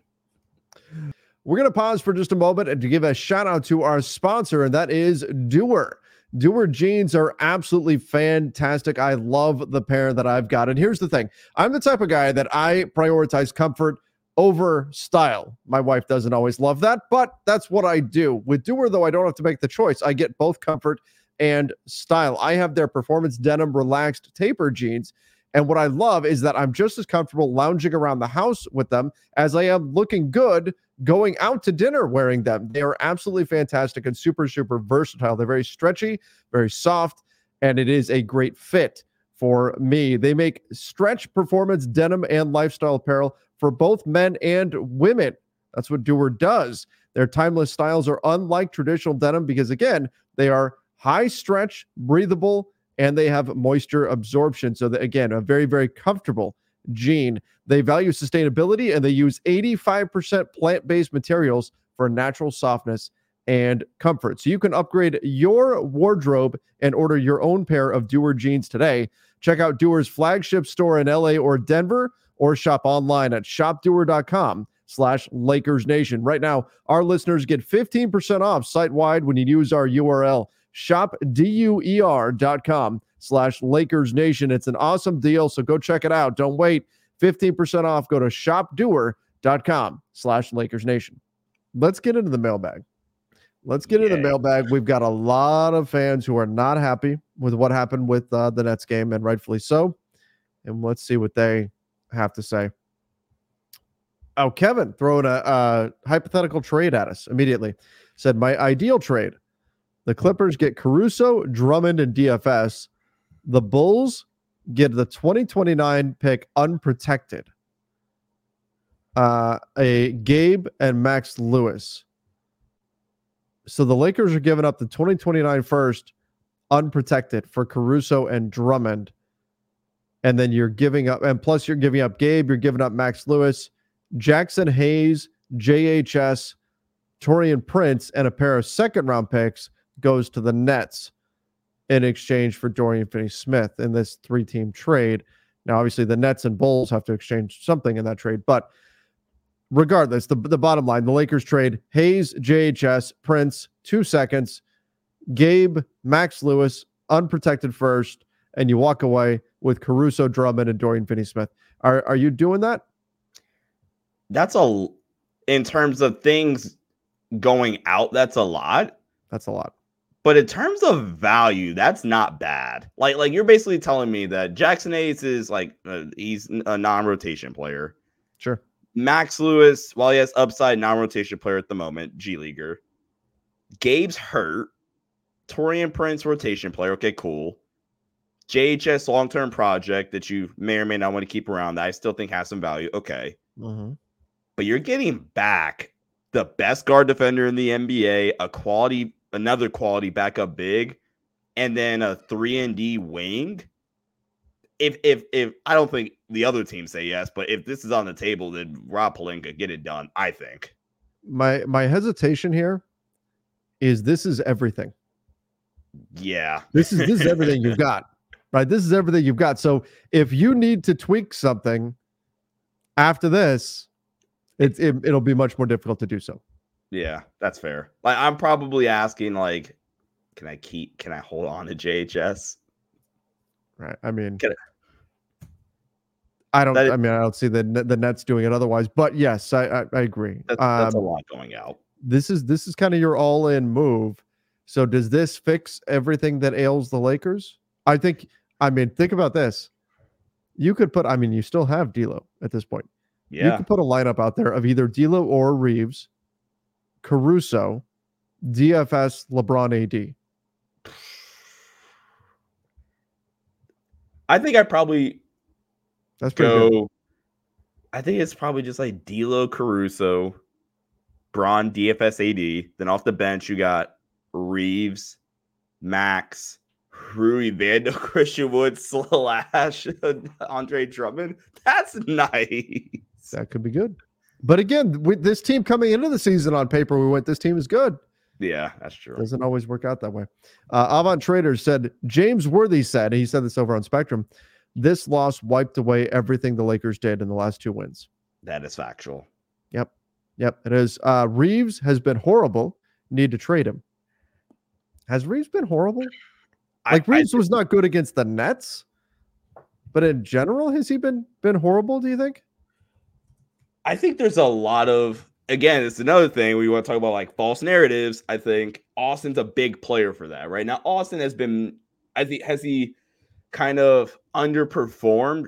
We're to pause for just a moment and to give a shout out to our sponsor, and that is Duer. Duer jeans are absolutely fantastic. I love the pair that I've got. And here's the thing I'm the type of guy that I prioritize comfort over style. My wife doesn't always love that, but that's what I do. With Duer, though, I don't have to make the choice. I get both comfort and style. I have their performance denim relaxed taper jeans. And what I love is that I'm just as comfortable lounging around the house with them as I am looking good going out to dinner wearing them. They are absolutely fantastic and super, super versatile. They're very stretchy, very soft, and it is a great fit for me. They make stretch performance denim and lifestyle apparel for both men and women. That's what Duer does. Their timeless styles are unlike traditional denim because, again, they are high stretch, breathable, and they have moisture absorption. So, that, again, a very, very comfortable jean. They value sustainability and they use 85% plant based materials for natural softness and comfort. So, you can upgrade your wardrobe and order your own pair of Duer jeans today. Check out Duer's flagship store in LA or Denver or shop online at shopduer.com slash Lakers Nation. Right now, our listeners get 15% off site wide when you use our URL shopduer.com slash Lakers Nation. It's an awesome deal, so go check it out. Don't wait. 15% off. Go to shopduer.com slash Lakers Nation. Let's get into the mailbag. Let's get into the mailbag. We've got a lot of fans who are not happy with what happened with uh, the Nets game, and rightfully so. And let's see what they have to say. Oh, Kevin throwing a, uh hypothetical trade at us immediately. Said, My ideal trade the Clippers get Caruso, Drummond, and DFS. The Bulls get the 2029 pick unprotected. Uh, a Gabe and Max Lewis. So the Lakers are giving up the 2029 first unprotected for Caruso and Drummond. And then you're giving up, and plus you're giving up Gabe, you're giving up Max Lewis, Jaxson Hayes, JHS, Taurean Prince, and a pair of second round picks goes to the Nets in exchange for Dorian Finney Smith in this three team trade. Now, obviously, the Nets and Bulls have to exchange something in that trade, but regardless, the, the bottom line the Lakers trade Hayes, JHS, Prince, two seconds, Gabe, Max Lewis, unprotected first, and you walk away with Caruso, Drummond, and Dorian Finney Smith. Are, are you doing that? That's a, in terms of things going out, that's a lot. That's a lot. But in terms of value, that's not bad. Like, like you're basically telling me that Jaxson Hayes is like uh, he's a non-rotation player. Sure. Max Lewis, while he has upside, non-rotation player at the moment, G leaguer. Gabe's hurt. Taurean Prince, rotation player. Okay, cool. JHS long-term project that you may or may not want to keep around that I still think has some value. Okay. Mm-hmm. But you're getting back the best guard defender in the NBA, a quality another quality backup big, and then a three and D wing. If if if I don't think the other teams say yes, but if this is on the table, then Rob Pelinka get it done. I think. My my hesitation here is this is everything. Yeah, this is this is everything you've got, right? This is everything you've got. So if you need to tweak something after this, it, it it'll be much more difficult to do so. Yeah, that's fair. Like I'm probably asking like, can I keep can I hold on to JHS? Right. I mean I don't I mean I don't see the the Nets doing it otherwise, but yes, I I, I agree. That's, that's um, a lot going out. This is this is kind of your all-in move. So does this fix everything that ails the Lakers? I think I mean think about this. You could put I mean you still have D'Lo at this point. Yeah. You could put a lineup out there of either D'Lo or Reaves Caruso, DFS, LeBron AD. I think I probably that's go. Good. I think it's probably just like D'Lo, Caruso, Bron, DFS, AD. Then off the bench you got Reaves, Max, Rui Vando, Christian Wood slash Andre Drummond. That's nice. That could be good. But again, with this team coming into the season on paper, we went, this team is good. Yeah, that's true. Doesn't always work out that way. Uh, Avant Traders said, James Worthy said, he said this over on Spectrum, this loss wiped away everything the Lakers did in the last two wins. That is factual. Yep. Yep. It is. Uh, Reaves has been horrible. Need to trade him. Has Reaves been horrible? Like I, Reaves I, was not good against the Nets, but in general, has he been been horrible? Do you think? I think there's a lot of again, it's another thing we want to talk about like false narratives. I think Austin's a big player for that right now. Austin has been, I think, has he kind of underperformed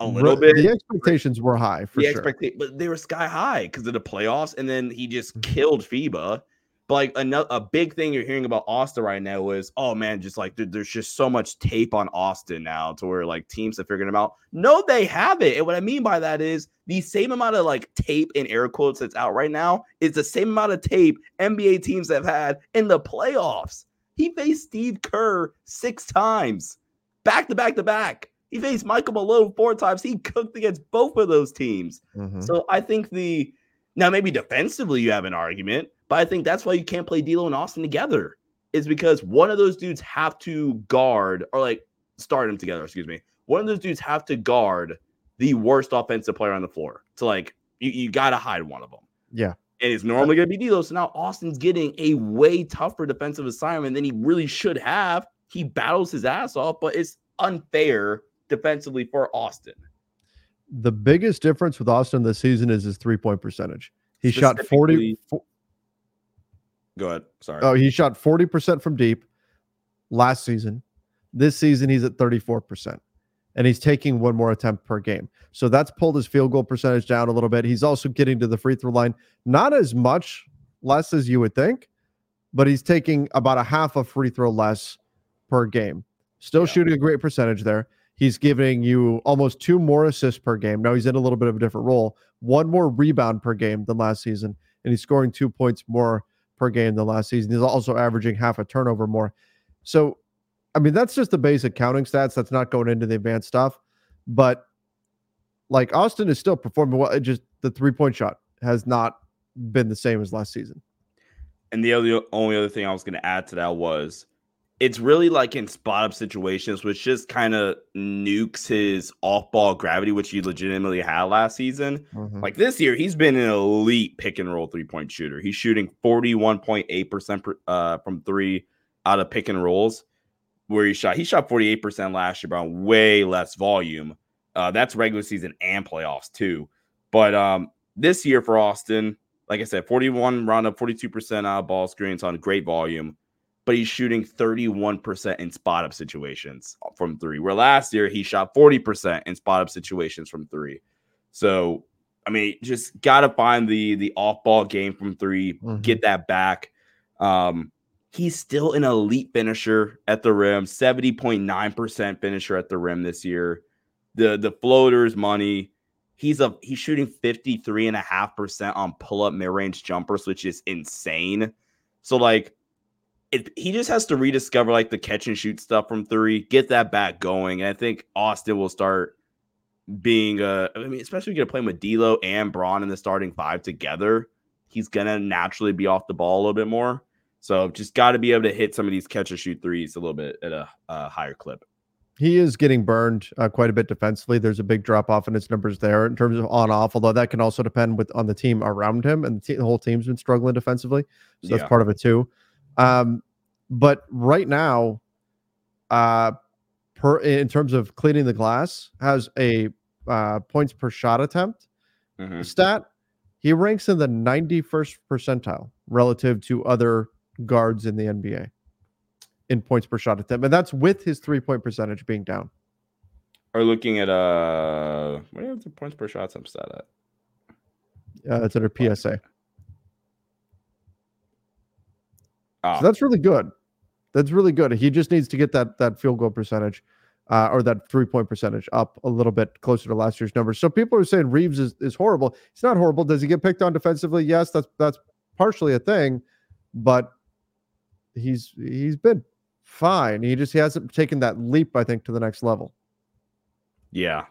a little bit. The expectations were high for the sure, expecta- but they were sky high because of the playoffs, and then he just mm-hmm. killed FIBA. But like another a big thing you're hearing about Austin right now is, oh man, just like there's just so much tape on Austin now to where like teams have figured him out. No, they haven't. And what I mean by that is the same amount of like tape in air quotes that's out right now is the same amount of tape NBA teams have had in the playoffs. He faced Steve Kerr six times, back to back to back. He faced Michael Malone four times. He cooked against both of those teams. Mm-hmm. So I think the now maybe defensively you have an argument, but I think that's why you can't play D'Lo and Austin together. Is because one of those dudes have to guard or like start them together. Excuse me. One of those dudes have to guard the worst offensive player on the floor. So like you, you got to hide one of them. Yeah. And it's normally going to be D'Lo. So now Austin's getting a way tougher defensive assignment than he really should have. He battles his ass off, but it's unfair defensively for Austin. The biggest difference with Austin this season is his three point percentage. He shot 40. Go ahead. Sorry. Oh, he shot 40% from deep last season. This season, he's at 34% and he's taking one more attempt per game. So that's pulled his field goal percentage down a little bit. He's also getting to the free throw line, not as much less as you would think, but he's taking about a half a free throw less per game. Still yeah. shooting a great percentage there. He's giving you almost two more assists per game. Now he's in a little bit of a different role, one more rebound per game than last season, and he's scoring two points more per game than last season. He's also averaging half a turnover more. So I mean, that's just the basic counting stats. That's not going into the advanced stuff. But like Austin is still performing well. It just the three point shot has not been the same as last season. And the other only other thing I was going to add to that was it's really like in spot up situations, which just kind of nukes his off ball gravity, which he legitimately had last season. Mm-hmm. Like this year, he's been an elite pick and roll three point shooter. He's shooting 41.8% uh, from three out of pick and rolls where he shot. He shot 48% last year, but on way less volume. Uh, that's regular season and playoffs too. But um, this year for Austin, like I said, 41 round up, 42% out of ball screens on great volume but he's shooting 31% in spot up situations from three. Where last year he shot 40% in spot up situations from three. So, I mean, just got to find the the off ball game from 3 mm-hmm. get that back. Um, he's still an elite finisher at the rim, 70.9% finisher at the rim this year. The the floaters money. He's a he's shooting 53.5% on pull-up mid-range jumpers, which is insane. So like it, he just has to rediscover like the catch and shoot stuff from three, get that back going. And I think Austin will start being a, I mean, especially to play with D'Lo and Bron in the starting five together. He's gonna naturally be off the ball a little bit more. So just got to be able to hit some of these catch and shoot threes a little bit at a, a higher clip. He is getting burned uh, quite a bit defensively. There's a big drop off in his numbers there in terms of on off. Although that can also depend with on the team around him, and the, te- the whole team's been struggling defensively, so yeah. that's part of it too. Um, but right now, uh, per in terms of cleaning the glass, has a uh, points per shot attempt mm-hmm. stat. He ranks in the 91st percentile relative to other guards in the NBA in points per shot attempt, and that's with his three point percentage being down. Are looking at uh, what the points per shot attempt stat at? Uh, it's under PSA. Oh. So that's really good. That's really good. He just needs to get that that field goal percentage uh, or that three point percentage up a little bit closer to last year's numbers. So people are saying Reaves is, is horrible. It's not horrible. Does he get picked on defensively? Yes, that's that's partially a thing, but he's he's been fine. He just he hasn't taken that leap, I think, to the next level. Yeah.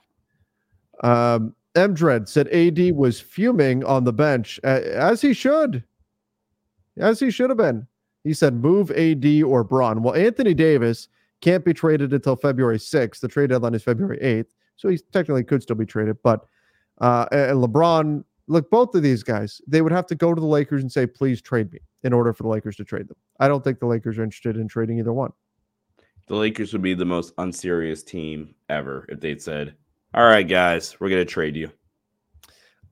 Um, M Dread said AD was fuming on the bench, as he should, as he should have been. He said, move AD or Bron. Well, Anthony Davis can't be traded until February 6th. The trade deadline is February 8th. So he technically could still be traded. But uh, and LeBron, look, both of these guys, they would have to go to the Lakers and say, please trade me in order for the Lakers to trade them. I don't think the Lakers are interested in trading either one. The Lakers would be the most unserious team ever if they'd said, all right, guys, we're going to trade you.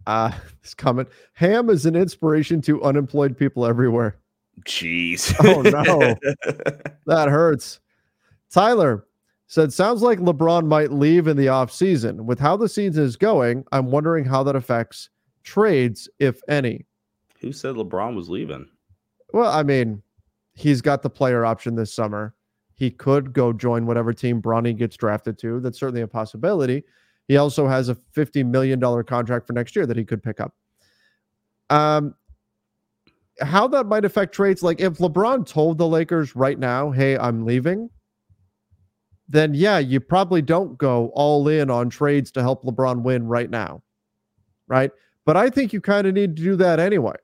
Uh, this comment Ham is an inspiration to unemployed people everywhere. Jeez. oh no. that hurts. Tyler said sounds like LeBron might leave in the offseason. With how the season is going, I'm wondering how that affects trades, if any. Who said LeBron was leaving? Well, I mean, he's got the player option this summer. He could go join whatever team Bronny gets drafted to. That's certainly a possibility. He also has a $50 million contract for next year that he could pick up. Um, how that might affect trades. Like if LeBron told the Lakers right now, hey, I'm leaving, then yeah, you probably don't go all in on trades to help LeBron win right now. Right. But I think you kind of need to do that anyway.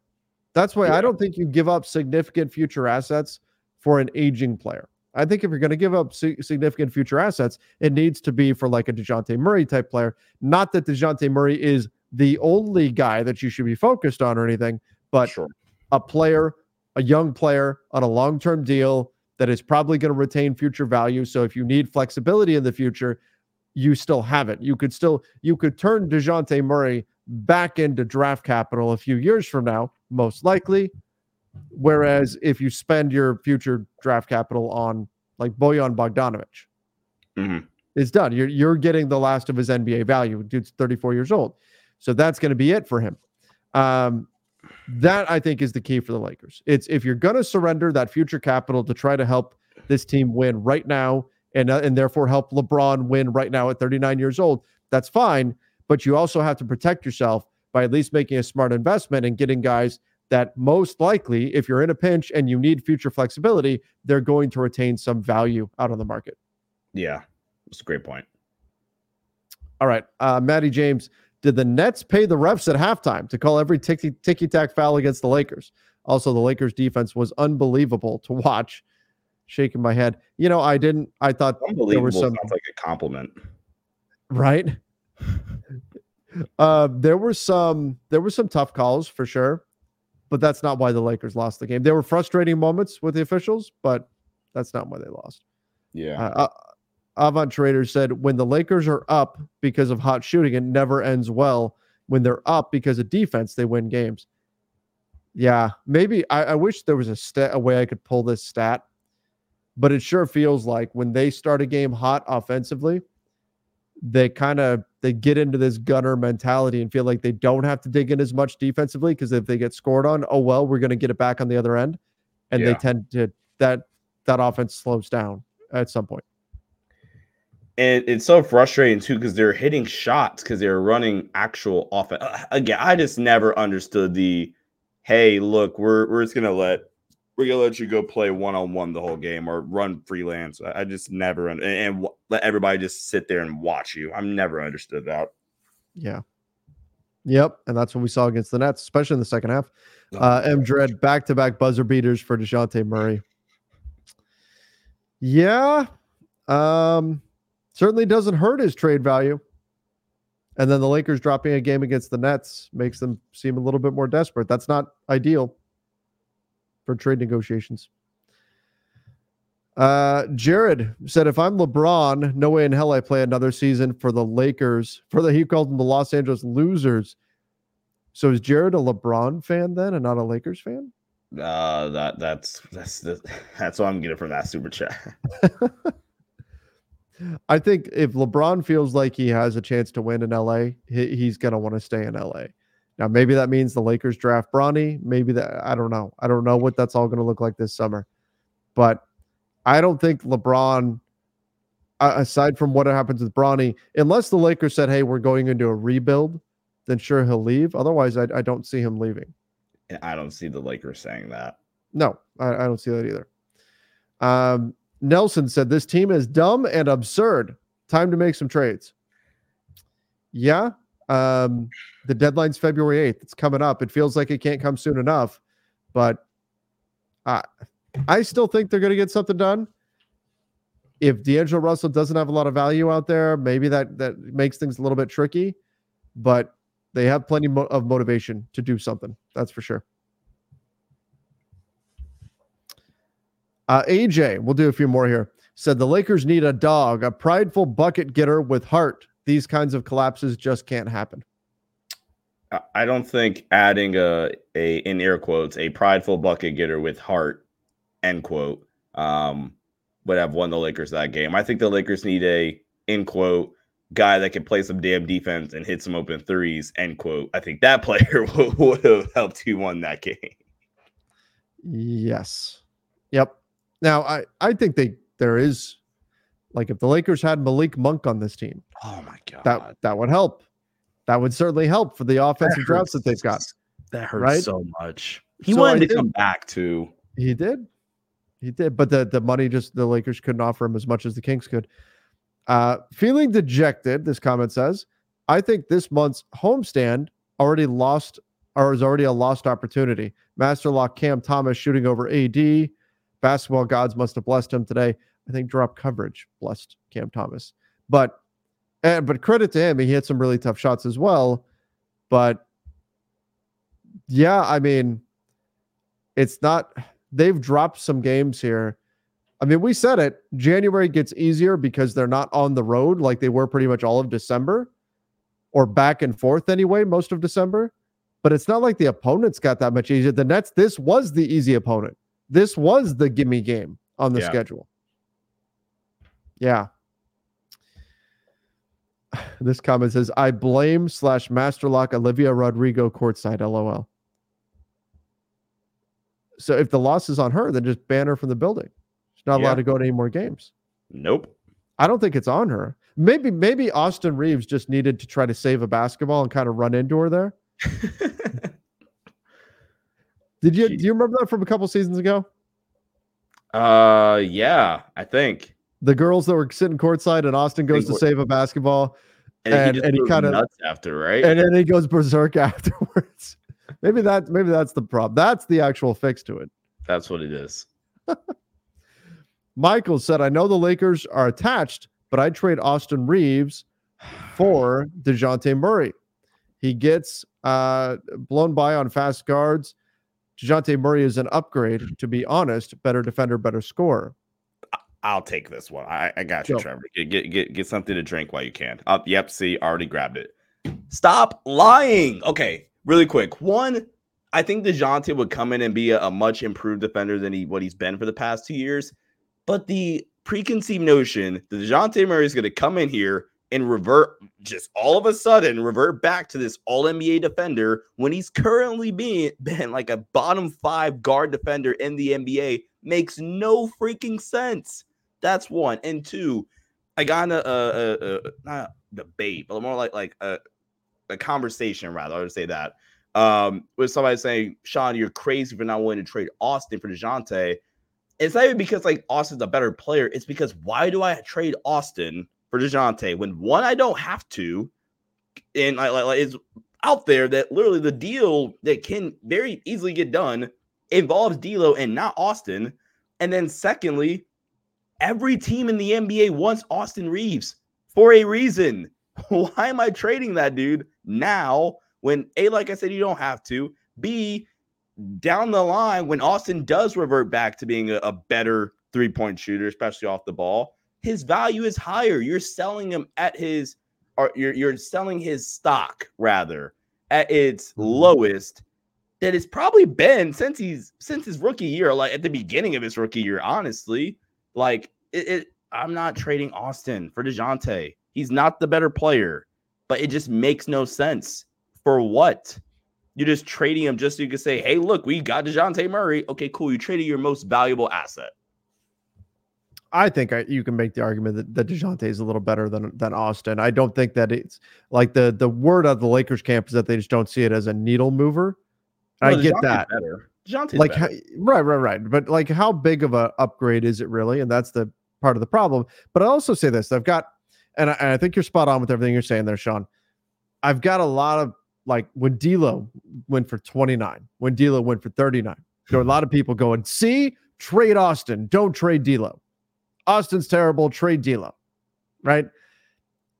That's why yeah. I don't think you give up significant future assets for an aging player. I think if you're going to give up significant future assets, it needs to be for like a DeJounte Murray type player. Not that DeJounte Murray is the only guy that you should be focused on or anything, but sure a player, a young player on a long term deal that is probably going to retain future value. So if you need flexibility in the future, you still have it. You could still you could turn DeJounte Murray back into draft capital a few years from now, most likely. Whereas if you spend your future draft capital on like Bojan Bogdanovic, mm-hmm. it's done. You're you're getting the last of his NBA value. Dude's 34 years old. So that's going to be it for him. Um, that I think is the key for the Lakers. It's if you're going to surrender that future capital to try to help this team win right now and uh, and therefore help LeBron win right now at 39 years old, that's fine, but you also have to protect yourself by at least making a smart investment and getting guys that most likely, if you're in a pinch and you need future flexibility, they're going to retain some value out on the market. Yeah, that's a great point. All right. Uh, Maddie James, did the Nets pay the refs at halftime to call every ticky ticky tack foul against the Lakers? Also, the Lakers defense was unbelievable to watch. Shaking my head. You know, I didn't, I thought there was some, sounds like a compliment. right? uh, there were some, there were some tough calls for sure but that's not why the Lakers lost the game. There were frustrating moments with the officials, but that's not why they lost. Yeah. Uh, Avant Trader said when the Lakers are up because of hot shooting, it never ends well. When they're up because of defense, they win games. Yeah, maybe I, I wish there was a stat a way I could pull this stat, but it sure feels like when they start a game hot offensively, they kind of they get into this gunner mentality and feel like they don't have to dig in as much defensively because if they get scored on, oh well, we're going to get it back on the other end, and Yeah. they tend to that that offense slows down at some point. And it's so frustrating too because they're hitting shots because they're running actual offense. Again, I just never understood the hey, look, we're we're just gonna let we're gonna let you go play one on one the whole game or run freelance. I, just never and, and let everybody just sit there and watch you. I've never understood that. Yeah. Yep, and that's what we saw against the Nets, especially in the second half. Uh, M Dread back to back buzzer beaters for Dejounte Murray. Yeah, um, certainly doesn't hurt his trade value. And then the Lakers dropping a game against the Nets makes them seem a little bit more desperate. That's not ideal for trade negotiations. Uh, Jared said, if I'm LeBron, no way in hell I play another season for the Lakers. For the he called them the Los Angeles losers. So is Jared a LeBron fan then and not a Lakers fan? Uh, that that's that's the, that's what I'm getting from that super chat. I think if LeBron feels like he has a chance to win in LA, he, he's going to want to stay in LA. Now, maybe that means the Lakers draft Bronny. Maybe that, I don't know. I don't know what that's all going to look like this summer. But I don't think LeBron, aside from what happens with Bronny, unless the Lakers said, hey, we're going into a rebuild, then sure, he'll leave. Otherwise, I, I don't see him leaving. I don't see the Lakers saying that. No, I, I don't see that either. Um, Nelson said this team is dumb and absurd. Time to make some trades. Yeah. Um, the deadline's February 8th. It's coming up. It feels like it can't come soon enough, but I I still think they're going to get something done. If D'Angelo Russell doesn't have a lot of value out there, maybe that that makes things a little bit tricky, but they have plenty mo- of motivation to do something. That's for sure. Uh, AJ, we'll do a few more here. Said the Lakers need a dog, a prideful bucket getter with heart. These kinds of collapses just can't happen. I- don't think adding a a in air quotes a prideful bucket getter with heart end quote um would have won the Lakers that game. I think the Lakers need a end quote guy that can play some damn defense and hit some open threes end quote. I think that player would, would have helped you won that game. Yes. Yep. Now I I think they there is like if the Lakers had Malik Monk on this team, Oh my god, that that would help. That would certainly help for the offensive drafts that they've got. That hurts right? so much. He So wanted I to think- come back too. He did. He did. But the, the money just the Lakers couldn't offer him as much as the Kings could. Uh, feeling dejected, this comment says, I think this month's homestand already lost or is already a lost opportunity. Master lock Cam Thomas shooting over AD. Basketball gods must have blessed him today. I think drop coverage blessed Cam Thomas. But and but credit to him, he hit some really tough shots as well. But yeah, I mean, it's not they've dropped some games here. I mean, we said it. January gets easier because they're not on the road like they were pretty much all of December or back and forth anyway, most of December. But it's not like the opponents got that much easier. The Nets, this was the easy opponent. This was the gimme game on the Yeah. schedule. Yeah. This comment says, I blame slash masterlock Olivia Rodrigo courtside, lol. So if the loss is on her, then just ban her from the building. She's not allowed to go to any more games. Nope. I don't think it's on her. Maybe maybe Austin Reaves just needed to try to save a basketball and kind of run into her there. Did you do you remember that from a couple seasons ago? Uh, yeah, I think. The girls that were sitting courtside and Austin goes to save a basketball, and, and he, he kind of nuts after, right? And then he goes berserk afterwards. maybe that maybe that's the problem. That's the actual fix to it. That's what it is. Michael said, "I know the Lakers are attached, but I'd trade Austin Reaves for Dejounte Murray. He gets uh, blown by on fast guards. Dejounte Murray is an upgrade, to be honest. Better defender, better scorer. I'll take this one. I, I got you, Go. Trevor. Get, get, get get something to drink while you can. Up, uh, yep. See, already grabbed it. Stop lying. Okay, really quick. One, I think Dejounte would come in and be a, a much improved defender than he what he's been for the past two years. But the preconceived notion that Dejounte Murray is going to come in here and revert just all of a sudden revert back to this all NBA defender when he's currently being been like a bottom five guard defender in the NBA makes no freaking sense. That's one. And two, I got a, a, a, a not debate, but more like like a, a conversation rather. I would say that um, with somebody saying, "Sean, you're crazy for not wanting to trade Austin for Dejounte." It's not even because like Austin's a better player. It's because why do I trade Austin for Dejounte when one I don't have to, and like, like, it's out there that literally the deal that can very easily get done involves D'Lo and not Austin. And then secondly, every team in the NBA wants Austin Reaves for a reason. Why am I trading that dude now when A, like I said, you don't have to, B, down the line when Austin does revert back to being a, a better three point shooter, especially off the ball, his value is higher. You're selling him at his or you're you're selling his stock rather at its mm-hmm. lowest that it's probably been since he's since his rookie year, like at the beginning of his rookie year, honestly. Like it, it I'm not trading Austin for DeJounte. He's not the better player, but it just makes no sense. For what? You're just trading him just so you can say, hey, look, we got DeJounte Murray. Okay, cool. You traded your most valuable asset. I think I, you can make the argument that, that Dejounte is a little better than than Austin. I don't think that it's like the the word of the Lakers camp is that they just don't see it as a needle mover. I get that. Better. Dejounte's like better. How, right, right, right. But like, how big of a upgrade is it really? And that's the part of the problem. But I also say this: I've got, and I, and I think you're spot on with everything you're saying there, Sean. I've got a lot of like when D'Lo went for 29, when D'Lo went for 39. There were a lot of people going, "See, trade Austin, don't trade D'Lo." Austin's terrible. Trade D'Lo, right?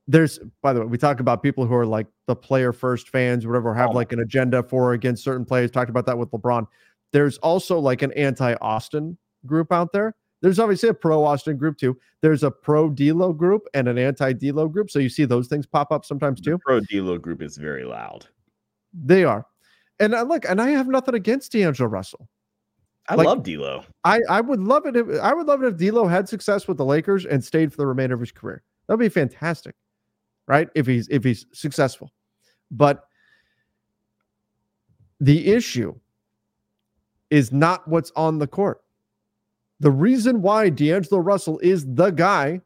There's, by the way, we talk about people who are like the player first fans, whatever, have oh. like an agenda for against certain players. Talked about that with LeBron. There's also like an anti Austin group out there. There's obviously a pro Austin group too. There's a pro D'Lo group and an anti D'Lo group. So you see those things pop up sometimes too. The pro D'Lo group is very loud. They are, and I look, and I have nothing against D'Angelo Russell. I like, love D'Lo. I I would love it if I would love it if D'Lo had success with the Lakers and stayed for the remainder of his career. That'd be fantastic, right? If he's if he's successful, but the issue is not what's on the court. The reason why D'Angelo Russell is the guy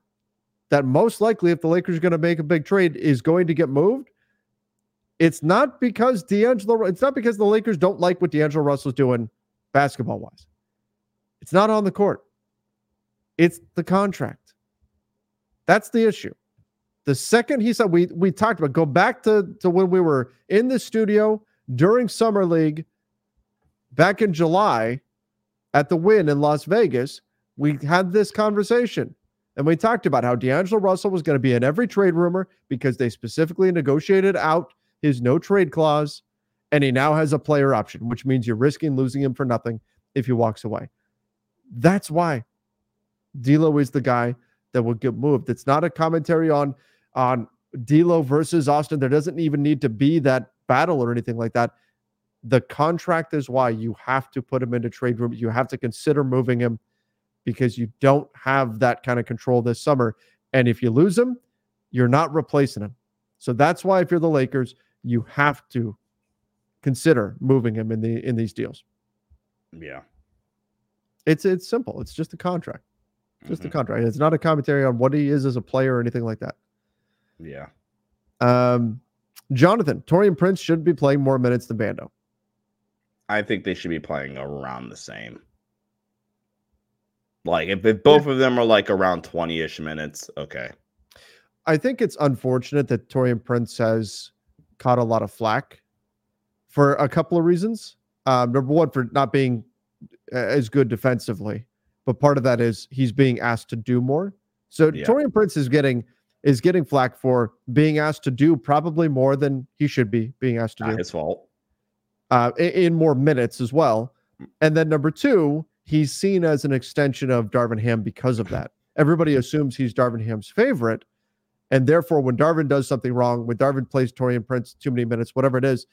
that most likely, if the Lakers are going to make a big trade, is going to get moved. It's not because D'Angelo. It's not because the Lakers don't like what D'Angelo Russell's doing basketball wise. It's not on the court, it's the contract. That's the issue. The second he said we we talked about go back to, to when we were in the studio during summer league back in July at the win in Las Vegas, we had this conversation and we talked about how D'Angelo Russell was going to be in every trade rumor because they specifically negotiated out his no trade clause and he now has a player option, which means you're risking losing him for nothing if he walks away. That's why D'Lo is the guy that will get moved. It's not a commentary on on D'Lo versus Austin. There doesn't even need to be that battle or anything like that. The contract is why you have to put him into trade room. You have to consider moving him because you don't have that kind of control this summer. And if you lose him, you're not replacing him. So that's why if you're the Lakers, you have to consider moving him in the in these deals. Yeah. It's it's simple. It's just a contract. Just mm-hmm. a contract. It's not a commentary on what he is as a player or anything like that. Yeah. Um Jonathan, Taurean Prince should be playing more minutes than Vando. I think they should be playing around the same. Like if, if both yeah. of them are like around 20-ish minutes, okay. I think it's unfortunate that Taurean Prince has caught a lot of flack for a couple of reasons. Um, number one, for not being as good defensively, but part of that is he's being asked to do more. So yeah. Taurean Prince is getting is getting flack for being asked to do probably more than he should be being asked to not do. His fault. Uh, in, in more minutes as well. And then number two, he's seen as an extension of Darvin Ham because of that. Everybody assumes he's Darvin Ham's favorite. And therefore, when Darvin does something wrong, when Darvin plays Taurean Prince too many minutes, whatever it is,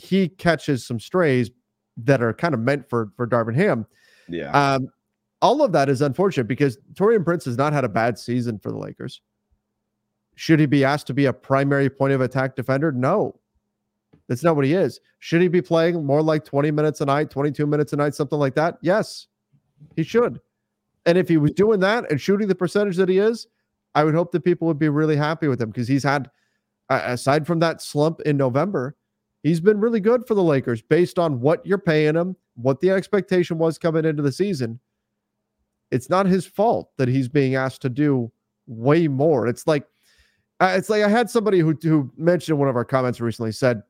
he catches some strays that are kind of meant for for Darvin Ham. Yeah. Um, all of that is unfortunate because Taurean Prince has not had a bad season for the Lakers. Should he be asked to be a primary point of attack defender? No. That's not what he is. Should he be playing more like 20 minutes a night, 22 minutes a night, something like that? Yes, he should. And if he was doing that and shooting the percentage that he is, I would hope that people would be really happy with him because he's had, aside from that slump in November, he's been really good for the Lakers based on what you're paying him, what the expectation was coming into the season. It's not his fault that he's being asked to do way more. It's like, it's like I had somebody who who mentioned one of our comments recently said,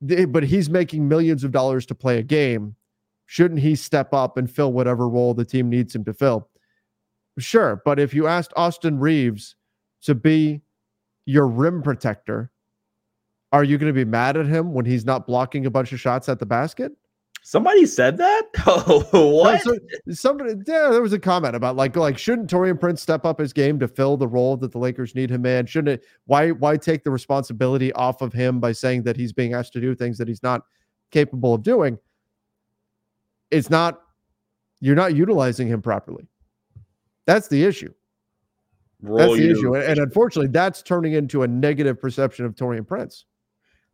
but he's making millions of dollars to play a game. Shouldn't he step up and fill whatever role the team needs him to fill? Sure, but if you asked Austin Reaves to be your rim protector, are you going to be mad at him when he's not blocking a bunch of shots at the basket? Somebody said that. Oh, what? So, somebody, yeah, there was a comment about like, like, shouldn't Taurean Prince step up his game to fill the role that the Lakers need him in? Shouldn't it? Why, why take the responsibility off of him by saying that he's being asked to do things that he's not capable of doing? It's not. You're not utilizing him properly. That's the issue. Roll that's the you. issue, and, and unfortunately, that's turning into a negative perception of Taurean Prince.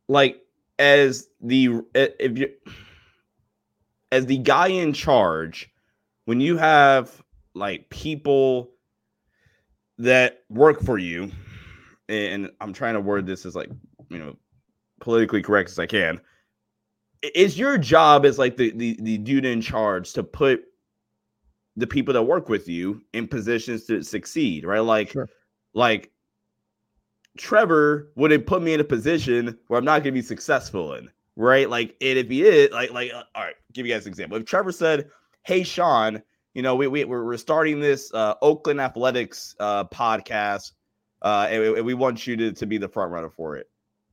Like as the eh, if you as the guy in charge, when you have like people that work for you, and I'm trying to word this as like, you know, politically correct as I can. It's your job as like the, the the dude in charge to put the people that work with you in positions to succeed, right? Like, sure. like Trevor wouldn't put me in a position where I'm not going to be successful in right? Like, and if he is, like, like, uh, all right, give you guys an example. If Trevor said, "Hey, Sean, you know, we, we we're, starting this uh, Oakland Athletics uh, podcast, uh, and, we, and we want you to to be the front runner for it,"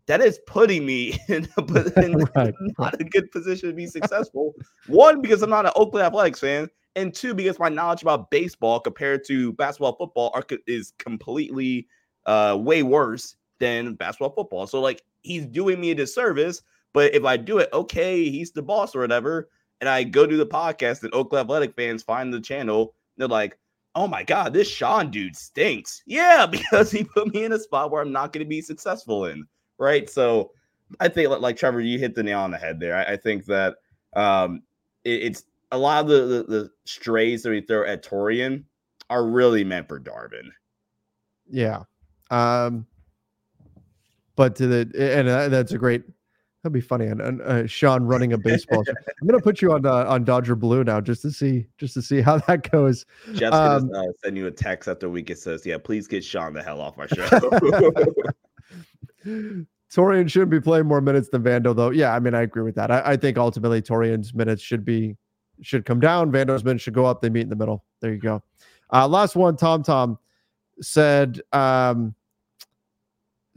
that is putting me in, a, in right. not a good position to be successful. One, because I'm not an Oakland Athletics fan, and two, because my knowledge about baseball compared to basketball, football are, is completely uh, way worse than basketball, football. So, like, he's doing me a disservice but if I do it, okay, he's the boss or whatever, and I go do the podcast, and Oakland Athletic fans find the channel, they're like, oh my God, this Sean dude stinks. Yeah, because he put me in a spot where I'm not going to be successful in. Right. So I think, like Trevor, you hit the nail on the head there. I, I think that um, it, it's a lot of the, the, the, strays that we throw at Taurean are really meant for Darvin. Yeah. Um, but to the, and uh, that's a great That'd be funny. And, and uh, Sean running a baseball. I'm gonna put you on uh, on Dodger Blue now, just to see just to see how that goes. Jeff's um, gonna uh, send you a text after week. It says, "Yeah, please get Sean the hell off my show." Taurean shouldn't be playing more minutes than Vando, though. Yeah, I mean, I agree with that. I, I think ultimately Taurean's minutes should be should come down. Vando's minutes should go up. They meet in the middle. There you go. Uh, last one, Tom Tom said um,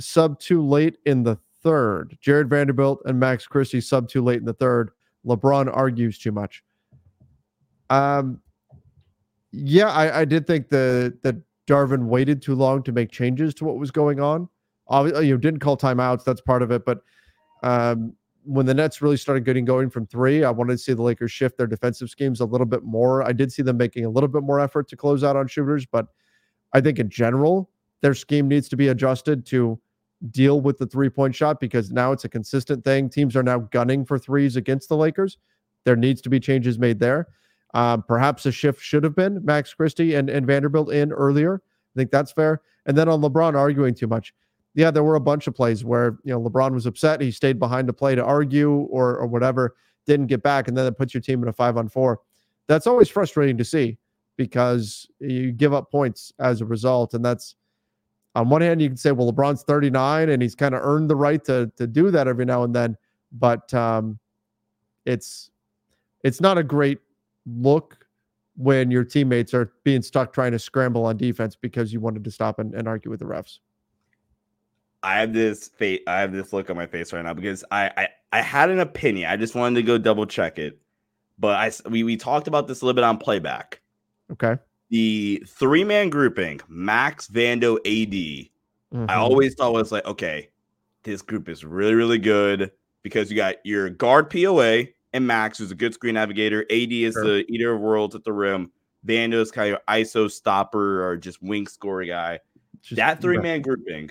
sub too late in the third. Jarred Vanderbilt and Max Christie sub too late in the third. LeBron argues too much. Um, yeah, I, I did think the that Darvin waited too long to make changes to what was going on. Obviously, you know, didn't call timeouts. That's part of it. But um, when the Nets really started getting going from three, I wanted to see the Lakers shift their defensive schemes a little bit more. I did see them making a little bit more effort to close out on shooters, but I think in general, their scheme needs to be adjusted to deal with the three point shot because now it's a consistent thing. Teams are now gunning for threes against the Lakers. There needs to be changes made there. Um, perhaps a shift should have been Max Christie and, and Vanderbilt in earlier. I think that's fair. And then on LeBron arguing too much. Yeah, there were a bunch of plays where you know LeBron was upset. He stayed behind to play to argue or or whatever. didn't get back, and then it puts your team in a five on four. That's always frustrating to see because you give up points as a result. And that's on one hand, you can say, well, LeBron's 39 and he's kind of earned the right to to do that every now and then. But um, it's it's not a great look when your teammates are being stuck trying to scramble on defense because you wanted to stop and, and argue with the refs. I have this face. I have this look on my face right now because I, I I had an opinion. I just wanted to go double check it, but I we we talked about this a little bit on playback. Okay. The three man grouping, Max, Vando, AD. Mm-hmm. I always thought was like, okay, this group is really really good because you got your guard POA and Max, who's a good screen navigator. AD is sure. the eater of worlds at the rim. Vando is kind of ISO stopper or just wing scorer guy. Just, that three man grouping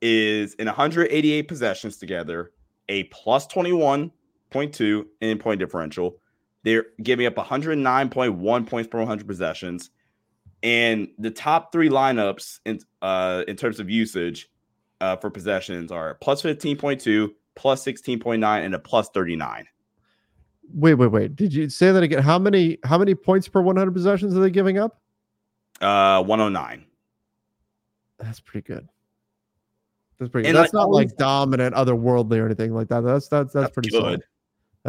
is in 188 possessions together, a plus 21.2 in point differential. They're giving up 109.1 points per 100 possessions. And the top three lineups in uh, in terms of usage uh, for possessions are plus 15.2, plus 16.9, and a plus 39. Wait, wait, wait. Did you say that again? How many how many points per 100 possessions are they giving up? Uh 109. That's pretty good. That's pretty. Good. That's not like dominant, otherworldly or anything like that. That's that's that's, that's pretty good. Solid.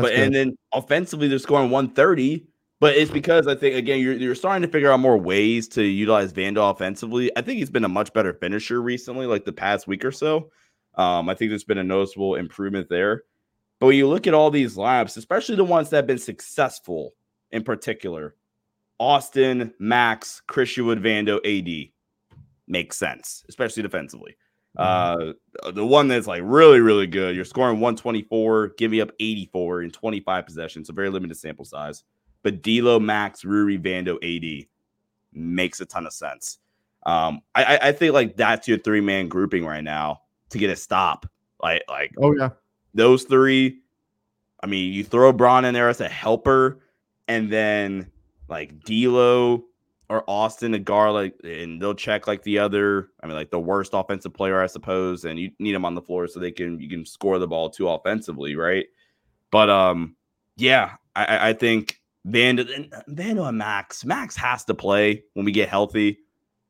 That's but good. and then offensively, they're scoring 130. But it's because I think again you're you're starting to figure out more ways to utilize Vando offensively. I think he's been a much better finisher recently, like the past week or so. Um, I think there's been a noticeable improvement there. But when you look at all these labs, especially the ones that have been successful in particular, Austin, Max, Christian Wood, Vando, AD makes sense, especially defensively. Mm-hmm. Uh, the one that's like really, really good. You're scoring 124, giving up 84 in 25 possessions, so very limited sample size. But D'Lo, Max, Rui, Vando, AD makes a ton of sense. Um, I, I think like that's your three man grouping right now to get a stop. Like, like oh yeah, those three. I mean, you throw Bron in there as a helper, and then like D'Lo, or Austin a Garlic, and they'll check like the other. I mean, like the worst offensive player, I suppose, and you need them on the floor so they can you can score the ball too offensively, right? But um, yeah, I, I think Vando, Vando and Max, Max has to play when we get healthy,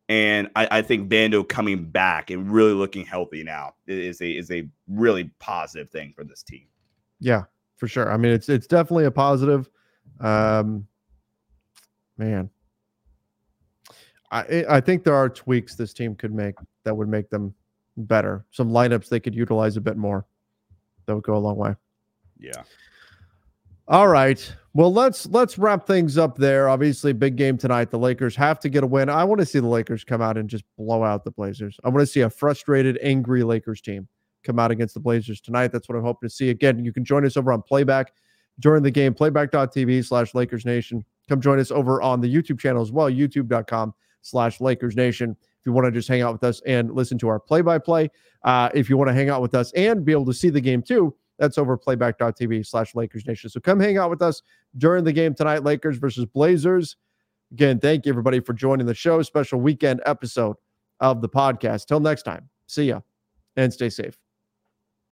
and I, I think Vando coming back and really looking healthy now is a is a really positive thing for this team. Yeah, for sure. I mean, it's it's definitely a positive. Um, man, I eh, I think there are tweaks this team could make that would make them better. Some lineups they could utilize a bit more. That would go a long way. Yeah. All right. Well, let's let's wrap things up there. Obviously, big game tonight. The Lakers have to get a win. I want to see the Lakers come out and just blow out the Blazers. I want to see a frustrated, angry Lakers team come out against the Blazers tonight. That's what I'm hoping to see. Again, you can join us over on playback during the game, playback.tv slash Lakers Nation. Come join us over on the YouTube channel as well, youtube.com slash Lakers Nation. If you want to just hang out with us and listen to our play by play, if you want to hang out with us and be able to see the game too, that's over playback.tv slash Lakers Nation. So come hang out with us during the game tonight, Lakers versus Blazers. Again, thank you everybody for joining the show. Special weekend episode of the podcast. Till next time, see ya and stay safe.